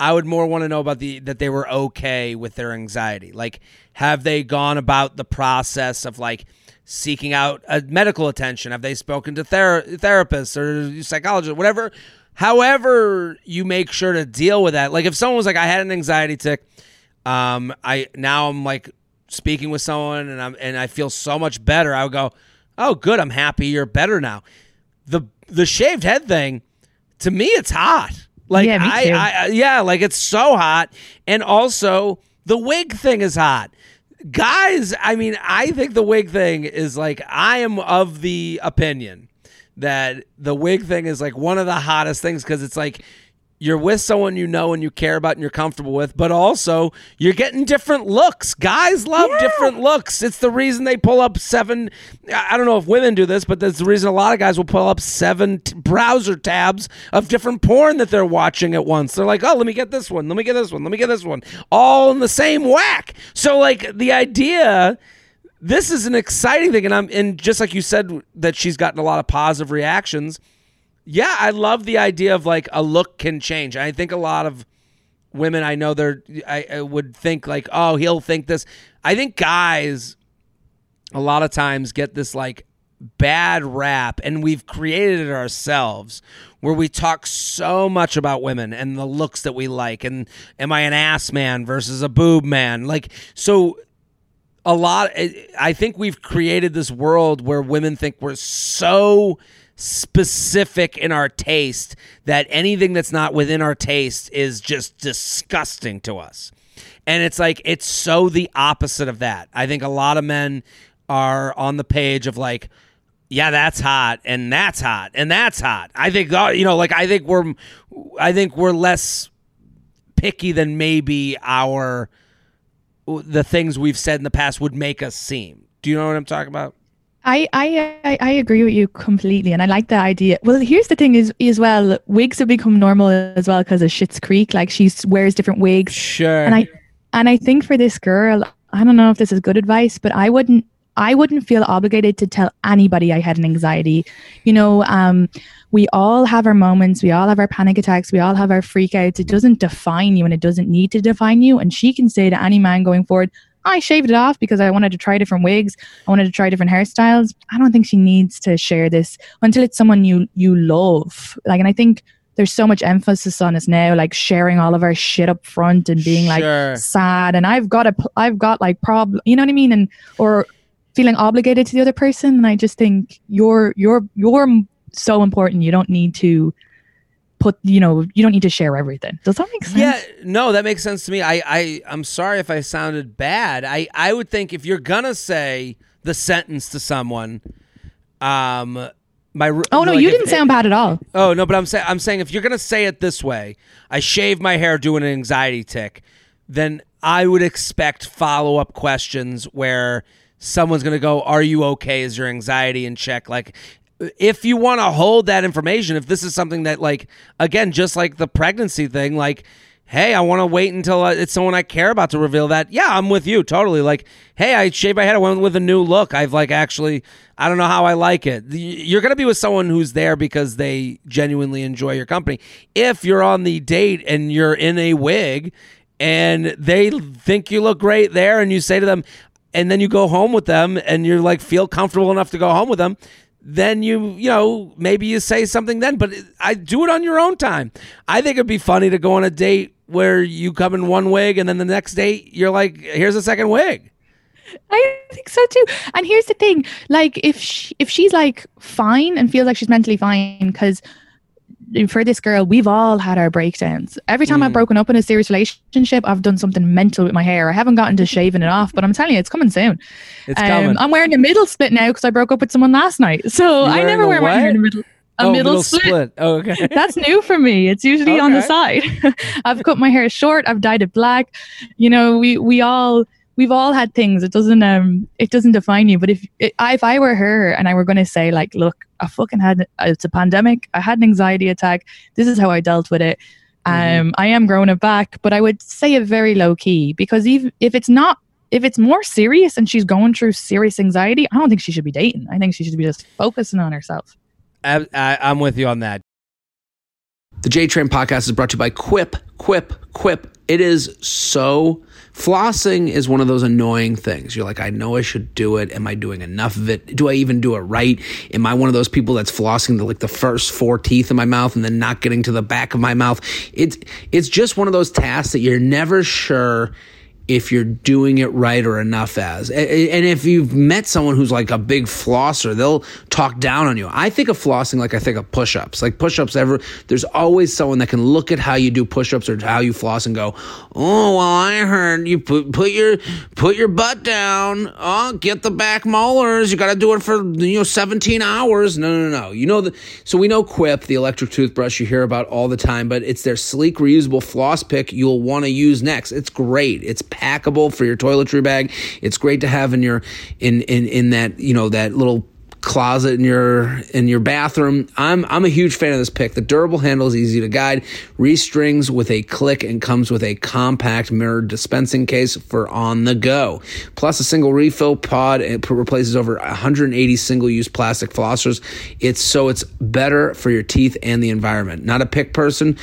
I would more want to know about the that they were okay with their anxiety. Like have they gone about the process of like seeking out a medical attention? Have they spoken to ther- therapists or psychologists, whatever? However, you make sure to deal with that. Like if someone was like I had an anxiety tick um, I now I'm like speaking with someone and I'm and I feel so much better. I would go, oh, good, I'm happy you're better now. The the shaved head thing, to me, it's hot. Like yeah, I, I, yeah, like it's so hot, and also the wig thing is hot. Guys, I mean, I think the wig thing is like I am of the opinion that the wig thing is like one of the hottest things because it's like you're with someone you know and you care about and you're comfortable with, but also you're getting different looks. Guys love yeah. different looks. It's the reason they pull up seven. I don't know if women do this, but that's the reason a lot of guys will pull up seven t- browser tabs of different porn that they're watching at once. They're like, oh, let me get this one. Let me get this one. Let me get this one. All in the same whack. So, like, the idea. This is an exciting thing, and I'm and just like you said that she's gotten a lot of positive reactions yeah, I love the idea of like a look can change. I think a lot of women I know they're I, I would think like, oh, he'll think this. I think guys a lot of times get this like bad rap and we've created it ourselves where we talk so much about women and the looks that we like and am I an ass man versus a boob man like so a lot I think we've created this world where women think we're so specific in our taste that anything that's not within our taste is just disgusting to us. And it's like, it's so the opposite of that. I think a lot of men are on the page of like, yeah, that's hot, and that's hot, and that's hot. I think uh, you know, like I think we're, I think we're less picky than maybe our the things we've said in the past would make us seem. Do you know what I'm talking about? I, I I agree with you completely, and I like the idea. Well, here's the thing: is as well, wigs have become normal as well because of Schitt's Creek. Like she wears different wigs. Sure. And I and I think for this girl, I don't know if this is good advice, but I wouldn't I wouldn't feel obligated to tell anybody I had an anxiety. You know, um, we all have our moments, we all have our panic attacks, we all have our freakouts. It doesn't define you and it doesn't need to define you. And she can say to any man going forward, I shaved it off because I wanted to try different wigs. I wanted to try different hairstyles. I don't think she needs to share this until it's someone you you love. Like, and I think there's so much emphasis on us now, like sharing all of our shit up front and being Sure. like sad. And I've got a, I've got like problem, you know what I mean? And or feeling obligated to the other person. And I just think you're you're you're so important. You don't need to put, you know, you don't need to share everything. Does that make sense? Yeah, no, that makes sense to me. I, I, I'm sorry if I sounded bad. I, I would think if you're gonna say the sentence to someone, um, my Oh no, like you if- didn't sound bad at all. Oh no, but I'm saying I'm saying if you're gonna say it this way, I shave my hair doing an anxiety tick, then I would expect follow up questions where someone's gonna go, "Are you okay? Is your anxiety in check?" Like, if you want to hold that information, if this is something that like again, just like the pregnancy thing, like. Hey, I want to wait until uh, it's someone I care about to reveal that. Yeah, I'm with you totally. Like, hey, I shaved my head. I went with a new look. I've like actually, I don't know how I like it. You're gonna be with someone who's there because they genuinely enjoy your company. If you're on the date and you're in a wig and they think you look great there, and you say to them, and then you go home with them, and you're like feel comfortable enough to go home with them. Then you, you know, maybe you say something then, but I do it on your own time. I think it'd be funny to go on a date where you come in one wig and then the next date you're like, here's a second wig. I think so too. And here's the thing: like, if she, if she's like fine and feels like she's mentally fine, because for this girl, we've all had our breakdowns. Every time I've broken up in a serious relationship, I've done something mental with my hair. I haven't gotten to shaving it off, but I'm telling you, it's coming soon. It's Um, coming. I'm wearing a middle split now because I broke up with someone last night. So I never wear my hair in the middle. A oh, middle, split. Oh, okay. [laughs] That's new for me. It's usually on the side. [laughs] I've cut my hair short. I've dyed it black. You know, we we all we've all had things. It doesn't um it doesn't define you. But if if I were her and I were going to say like, look, I fucking had it's a pandemic. I had an anxiety attack. This is how I dealt with it. Um, Mhm. I am growing it back, but I would say it very low key because even if it's not. If it's more serious and she's going through serious anxiety, I don't think she should be dating. I think she should be just focusing on herself. I, I, I'm with you on that. The J Train podcast is brought to you by Quip. Quip, Quip. It is so. Flossing is one of those annoying things. You're like, I know I should do it. Am I doing enough of it? Do I even do it right? Am I one of those people that's flossing the, like the first four teeth in my mouth and then not getting to the back of my mouth? It's it's just one of those tasks that you're never sure if you're doing it right or enough as. And if you've met someone who's like a big flosser, they'll talk down on you. I think of flossing like I think of push ups. Like push ups, ever, there's always someone that can look at how you do push ups or how you floss and go, Oh, well, I heard you put, put your, put your butt down. Oh, get the back molars. You got to do it for, you know, 17 hours. No, no, no. You know, the, so we know Quip, the electric toothbrush you hear about all the time, but it's their sleek, reusable floss pick you'll want to use next. It's great. It's packable for your toiletry bag. It's great to have in your in in in that you know that little closet in your in your bathroom. I'm I'm a huge fan of this pick. The durable handle is easy to guide, restrings with a click, and comes with a compact mirrored dispensing case for on the go. Plus a single refill pod. It replaces over 180 single use plastic flossers. It's so it's better for your teeth and the environment. Not a pick person.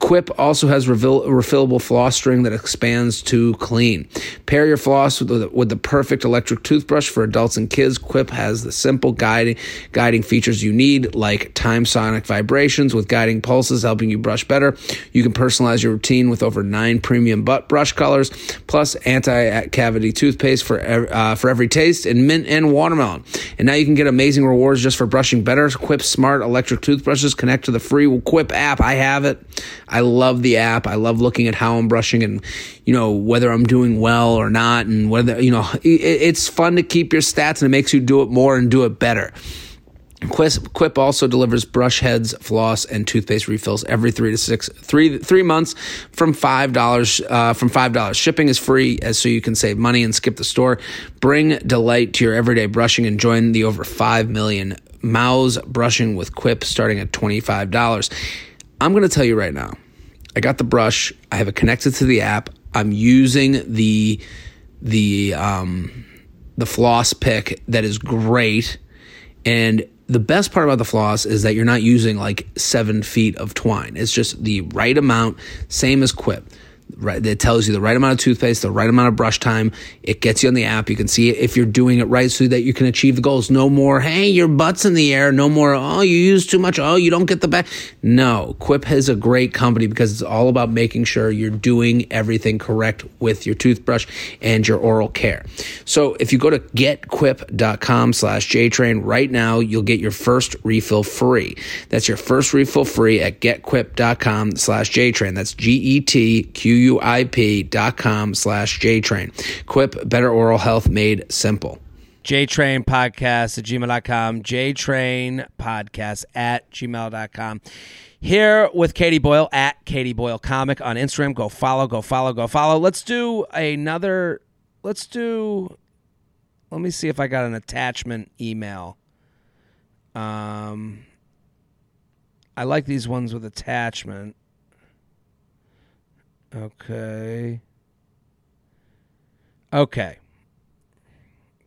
Quip also has refill, refillable floss string that expands to clean. Pair your floss with the, with the perfect electric toothbrush for adults and kids. Quip has the simple guiding guiding features you need, like time sonic vibrations with guiding pulses, helping you brush better. You can personalize your routine with over nine premium butt brush colors, plus anti-cavity toothpaste for uh, for every taste, and mint and watermelon. And now you can get amazing rewards just for brushing better. Quip smart electric toothbrushes connect to the free Quip app. I have it. I love the app. I love looking at how I'm brushing and, you know, whether I'm doing well or not. And whether, you know, it, it's fun to keep your stats and it makes you do it more and do it better. Quip also delivers brush heads, floss, and toothpaste refills every three to six three three months from five dollars uh, from five dollars. Shipping is free, so you can save money and skip the store. Bring delight to your everyday brushing and join the over five million mouths brushing with Quip, starting at twenty five dollars. I'm going to tell you right now. I got the brush. I have it connected to the app. I'm using the the um, the floss pick that is great and the best part about the floss is that you're not using like seven feet of twine. It's just the right amount, same as Quip right that tells you the right amount of toothpaste the right amount of brush time it gets you on the app you can see if you're doing it right so that you can achieve the goals no more hey your butt's in the air no more oh you use too much oh you don't get the back no quip is a great company because it's all about making sure you're doing everything correct with your toothbrush and your oral care so if you go to getquip.com slash jtrain right now you'll get your first refill free that's your first refill free at getquip.com slash jtrain that's g-e-t-q Q-U-I-P dot com slash JTrain. Quip, better oral health made simple. JTrain podcast at gmail.com. JTrain podcast at gmail.com. Here with Katie Boyle at Katie Boyle Comic on Instagram. Go follow, go follow, go follow. Let's do another. Let's do. Let me see if I got an attachment email. Um, I like these ones with attachment. Okay. Okay.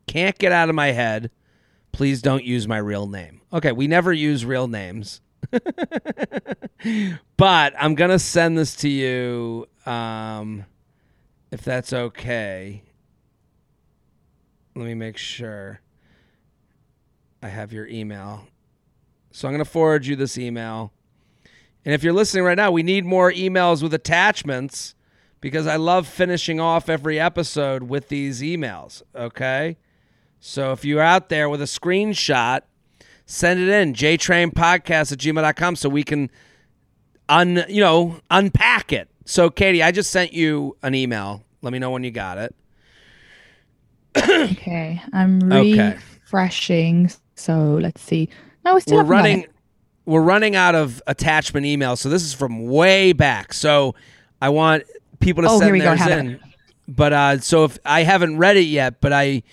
Can't get out of my head. Please don't use my real name. Okay, we never use real names. [laughs] but I'm going to send this to you um, if that's okay. Let me make sure I have your email. So I'm going to forward you this email. And if you're listening right now, we need more emails with attachments because I love finishing off every episode with these emails. Okay. So if you're out there with a screenshot, send it in jtrainpodcast at gmail.com so we can un you know unpack it. So Katie, I just sent you an email. Let me know when you got it. okay. I'm refreshing. Okay. So let's see. No, still We're running we're running out of attachment emails, so this is from way back. So I want people to oh, send theirs in. It. But uh, so if I haven't read it yet, but I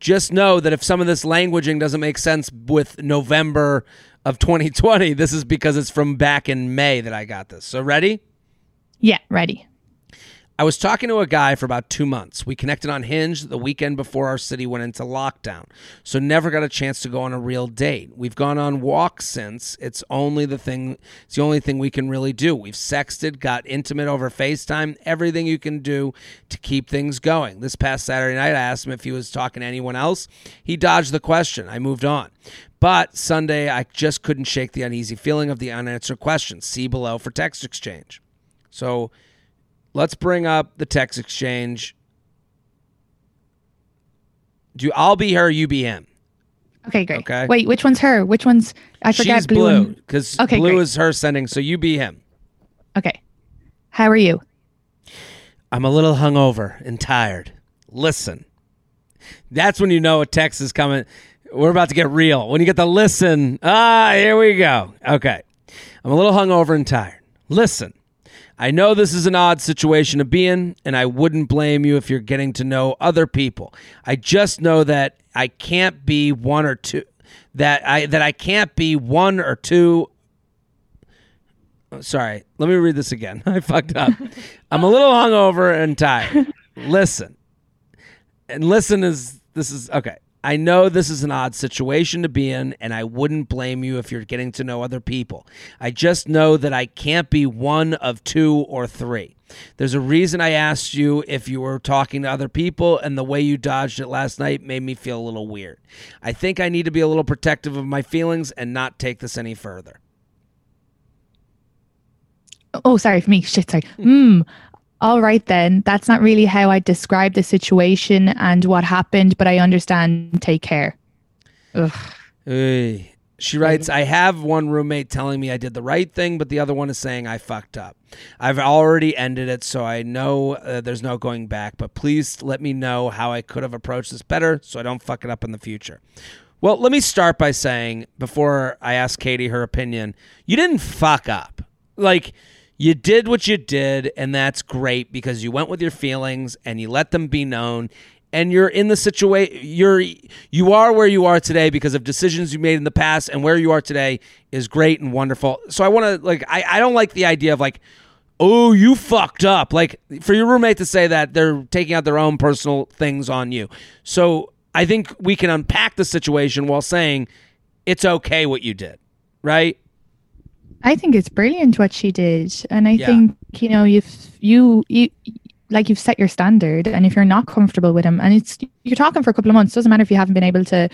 just know that if some of this languaging doesn't make sense with November of 2020, this is because it's from back in May that I got this. So ready? Yeah, ready. I was talking to a guy for about two months. We connected on Hinge the weekend before our city went into lockdown, so never got a chance to go on a real date. We've gone on walks since. It's only the thing. It's the only thing we can really do. We've sexted, got intimate over FaceTime, everything you can do to keep things going. This past Saturday night, I asked him if he was talking to anyone else. He dodged the question. I moved on. But Sunday, I just couldn't shake the uneasy feeling of the unanswered questions. See below for text exchange. So Let's bring up the text exchange. Do I'll be her, you be him. Okay, great. Okay. Wait, which one's her? Which one's I forgot She's blue because blue, okay, blue is her sending. So you be him. Okay. How are you? I'm a little hungover and tired. Listen, that's when you know a text is coming. We're about to get real. When you get the listen, ah, here we go. Okay. I'm a little hungover and tired. Listen, I know this is an odd situation to be in, and I wouldn't blame you if you're getting to know other people. I just know that I can't be one or two that I that I can't be one or two oh, Sorry, let me read this again. [laughs] I fucked up. I'm a little hungover and tired. [laughs] Listen. And listen is this is okay. I know this is an odd situation to be in, and I wouldn't blame you if you're getting to know other people. I just know that I can't be one of two or three. There's a reason I asked you if you were talking to other people, and the way you dodged it last night made me feel a little weird. I think I need to be a little protective of my feelings and not take this any further. Oh, sorry for me. Shit, sorry. Hmm all right then that's not really how i describe the situation and what happened but i understand take care Ugh. Hey. She writes, I have one roommate telling me I did the right thing, but the other one is saying I fucked up. I've already ended it, so I know uh, there's no going back, but please let me know how I could have approached this better so I don't fuck it up in the future. Well, let me start by saying before I ask Katie her opinion, you didn't fuck up. Like you did what you did and that's great because you went with your feelings and you let them be known and you're in the situation you're you are where you are today because of decisions you made in the past and where you are today is great and wonderful. So i want to like I, I don't like the idea of like oh you fucked up. Like for your roommate to say that they're taking out their own personal things on you. So i think we can unpack the situation while saying it's okay what you did right I think it's brilliant what she did, and I Yeah. think you know you've you you like you've set your standard, and if you're not comfortable with him, and it's you're talking for a couple of months, doesn't matter if you haven't been able to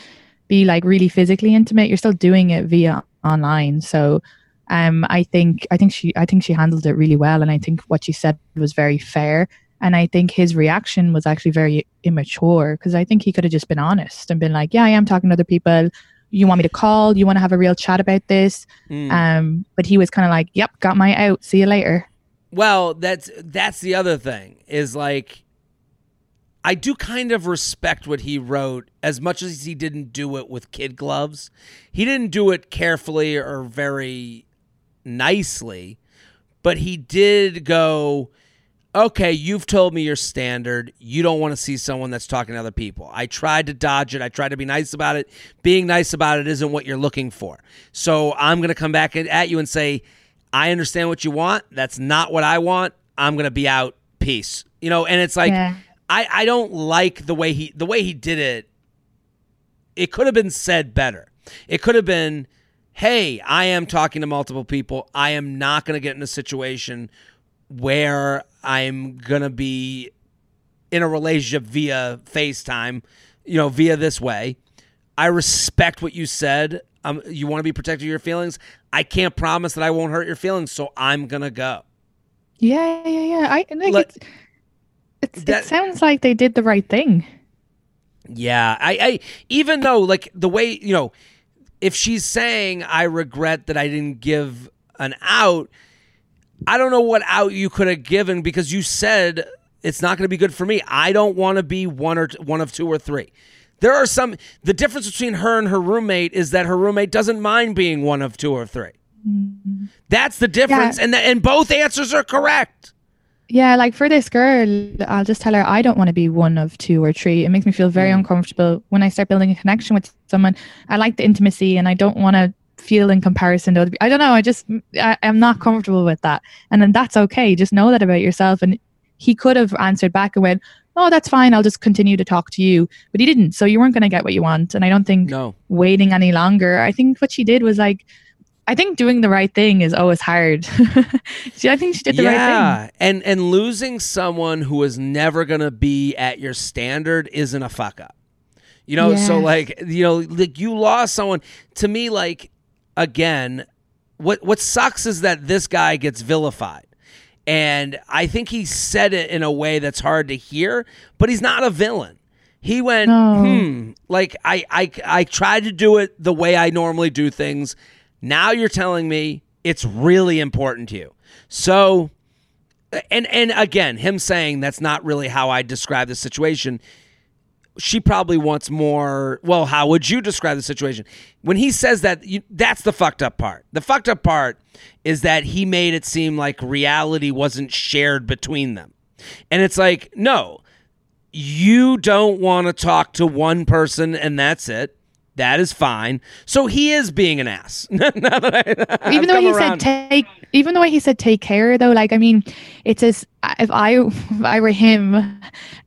be like really physically intimate, you're still doing it via online. So, um, I think I think she I think she handled it really well, and I think what she said was very fair. And I think his reaction was actually very immature because I think he could have just been honest and been like, "Yeah, I am talking to other people. You want me to call? You want to have a real chat about this?" Mm. Um, but he was kind of like, "Yep, got my out. See you later." Well, that's that's the other thing is like I do kind of respect what he wrote as much as he didn't do it with kid gloves. He didn't do it carefully or very nicely, but he did go Okay, you've told me your standard. You don't want to see someone that's talking to other people. I tried to dodge it. I tried to be nice about it. Being nice about it isn't what you're looking for. So I'm going to come back at you and say, I understand what you want. That's not what I want. I'm going to be out. Peace. You know, and it's like Yeah. I I don't like the way he the way he did it. It could have been said better. It could have been, "Hey, I am talking to multiple people. I am not going to get in a situation where I'm going to be in a relationship via FaceTime, you know, via this way. I respect what you said. Um, you want to be protective of your feelings. I can't promise that I won't hurt your feelings, so I'm gonna go. Yeah, yeah, yeah. I like Let- it's, it's That- it sounds like they did the right thing. Yeah, I, I even though like the way you know, if she's saying I regret that I didn't give an out, I don't know what out you could have given because you said it's not going to be good for me. I don't want to be one or t- one of two or three. There are some. The difference between her and her roommate is that her roommate doesn't mind being one of two or three. Mm-hmm. That's the difference, Yeah. and the, and both answers are correct. Yeah, like for this girl, I'll just tell her I don't want to be one of two or three. It makes me feel very mm. uncomfortable when I start building a connection with someone. I like the intimacy, and I don't want to feel in comparison to other people. I don't know. I just I, I'm not comfortable with that, and then that's okay. Just know that about yourself. And he could have answered back and went, "Oh, that's fine. I'll just continue to talk to you," but he didn't. So you weren't going to get what you want. And I don't think No. waiting any longer. I think what she did was like. I think doing the right thing is always hard. [laughs] See, I think she did the right thing. yeah, and and losing someone who is never gonna be at your standard isn't a fuck up. You know, so like you know, like you lost someone. To me, like again, what what sucks is that this guy gets vilified. And I think he said it in a way that's hard to hear, but he's not a villain. He went, No. hmm, like I, I I tried to do it the way I normally do things. Now you're telling me it's really important to you. So and and again, him saying that's not really how I describe the situation. She probably wants more. Well, how would you describe the situation? When he says that, you, that's the fucked up part. The fucked up part is that he made it seem like reality wasn't shared between them, and it's like, no, you don't want to talk to one person, and that's it. That is fine. So he is being an ass. [laughs] Now that I- even I've though he around. said take even though he said take care though like i mean it's as if i [laughs] if i were him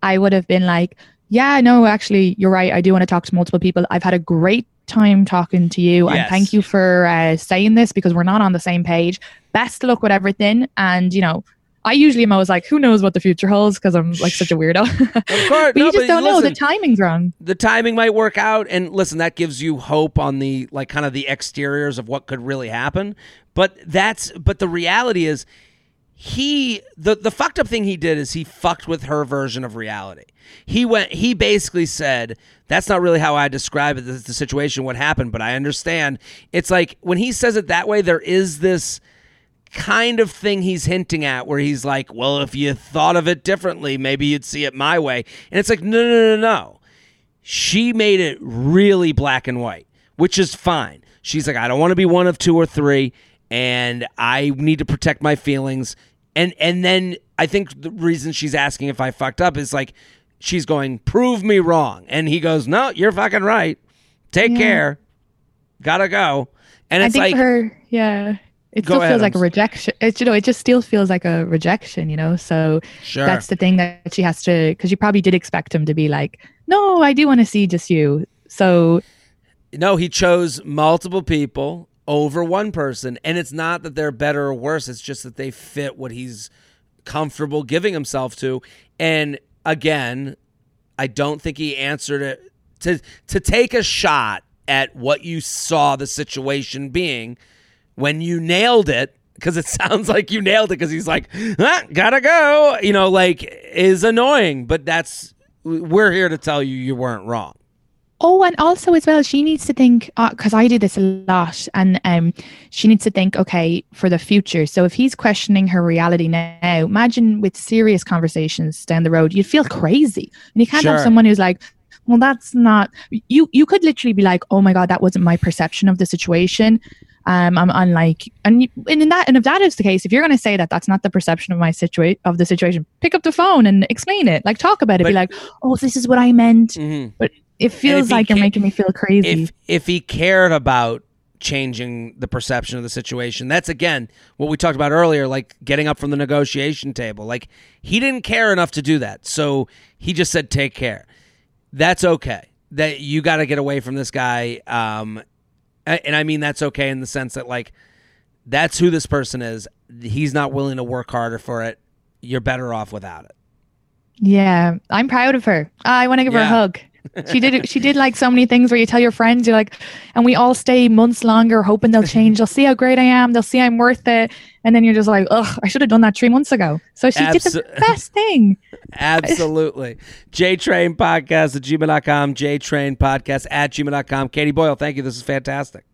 i would have been like yeah no actually you're right. I do want to talk to multiple people. I've had a great time talking to you and thank you for uh, saying this because we're not on the same page. Best luck with everything and you know i usually am always like who knows what the future holds? Because i'm like such a weirdo. Of course, [laughs] but no, you just don't know. The timing's wrong. The timing might work out and listen that gives you hope on the like kind of the exteriors of what could really happen. But that's but the reality is he the the fucked up thing he did is he fucked with her version of reality he went he basically said that's not really how i describe it the, the situation what happened but i understand it's like when he says it that way there is this kind of thing he's hinting at where he's like, well, if you thought of it differently, maybe you'd see it my way. And it's like, no, no, no, no. She made it really black and white, which is fine. She's like, I don't want to be one of two or three, and I need to protect my feelings. And and then I think the reason she's asking if I fucked up is like she's going, prove me wrong. And he goes, No, you're fucking right. Take Yeah. care. Gotta go. And I it's think like her, yeah, it still ahead, feels like a rejection. It, you know, it just still feels like a rejection, you know. So sure. that's the thing that she has to, because you probably did expect him to be like, "No, I do want to see just you." So No, he chose multiple people over one person. And it's not that they're better or worse, it's just that they fit what he's comfortable giving himself to. And again, I don't think he answered it. To to take a shot at what you saw the situation being when you nailed it because it [laughs] sounds like you nailed it because he's like ah, gotta go you know like is annoying but that's we're here to tell you you weren't wrong Oh, and also as well, she needs to think because I do this a lot, and um, she needs to think, okay, for the future. So if he's questioning her reality now, imagine with serious conversations down the road, you'd feel crazy, and you can't Sure. have someone who's like, well, that's not you. You could literally be like, oh my god, that wasn't my perception of the situation. Um, I'm, I'm and, you, and in that, and if that is the case, if you're going to say that that's not the perception of my situation of the situation, pick up the phone and explain it. Like, talk about it. But- be like, oh, this is what I meant. mm-hmm. It feels like you're ca- making me feel crazy. if if he cared about changing the perception of the situation that's again what we talked about earlier like getting up from the negotiation table. Like he didn't care enough to do that so he just said take care. That's okay. That you got to get away from this guy um and i mean that's okay in the sense that like that's who this person is. He's not willing to work harder for it. You're better off without it. Yeah, I'm proud of her. I want to give her a hug. She did. She did like so many things where you tell your friends, you're like, and we all stay months longer, hoping they'll change. They'll see how great I am. They'll see I'm worth it. And then you're just like, ugh, I should have done that three months ago. So she did the [laughs] best thing. Absolutely. JTrain Podcast at gmail.com, JTrain Podcast at gmail.com. Katie Boyle, thank you. This is fantastic.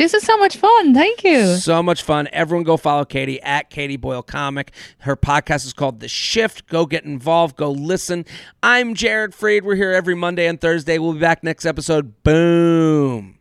This is so much fun. Thank you. So much fun. Everyone go follow Katie at Katie Boyle Comic. Her podcast is called The Shift. Go get involved. Go listen. I'm Jared Freid. We're here every Monday and Thursday. We'll be back next episode. Boom.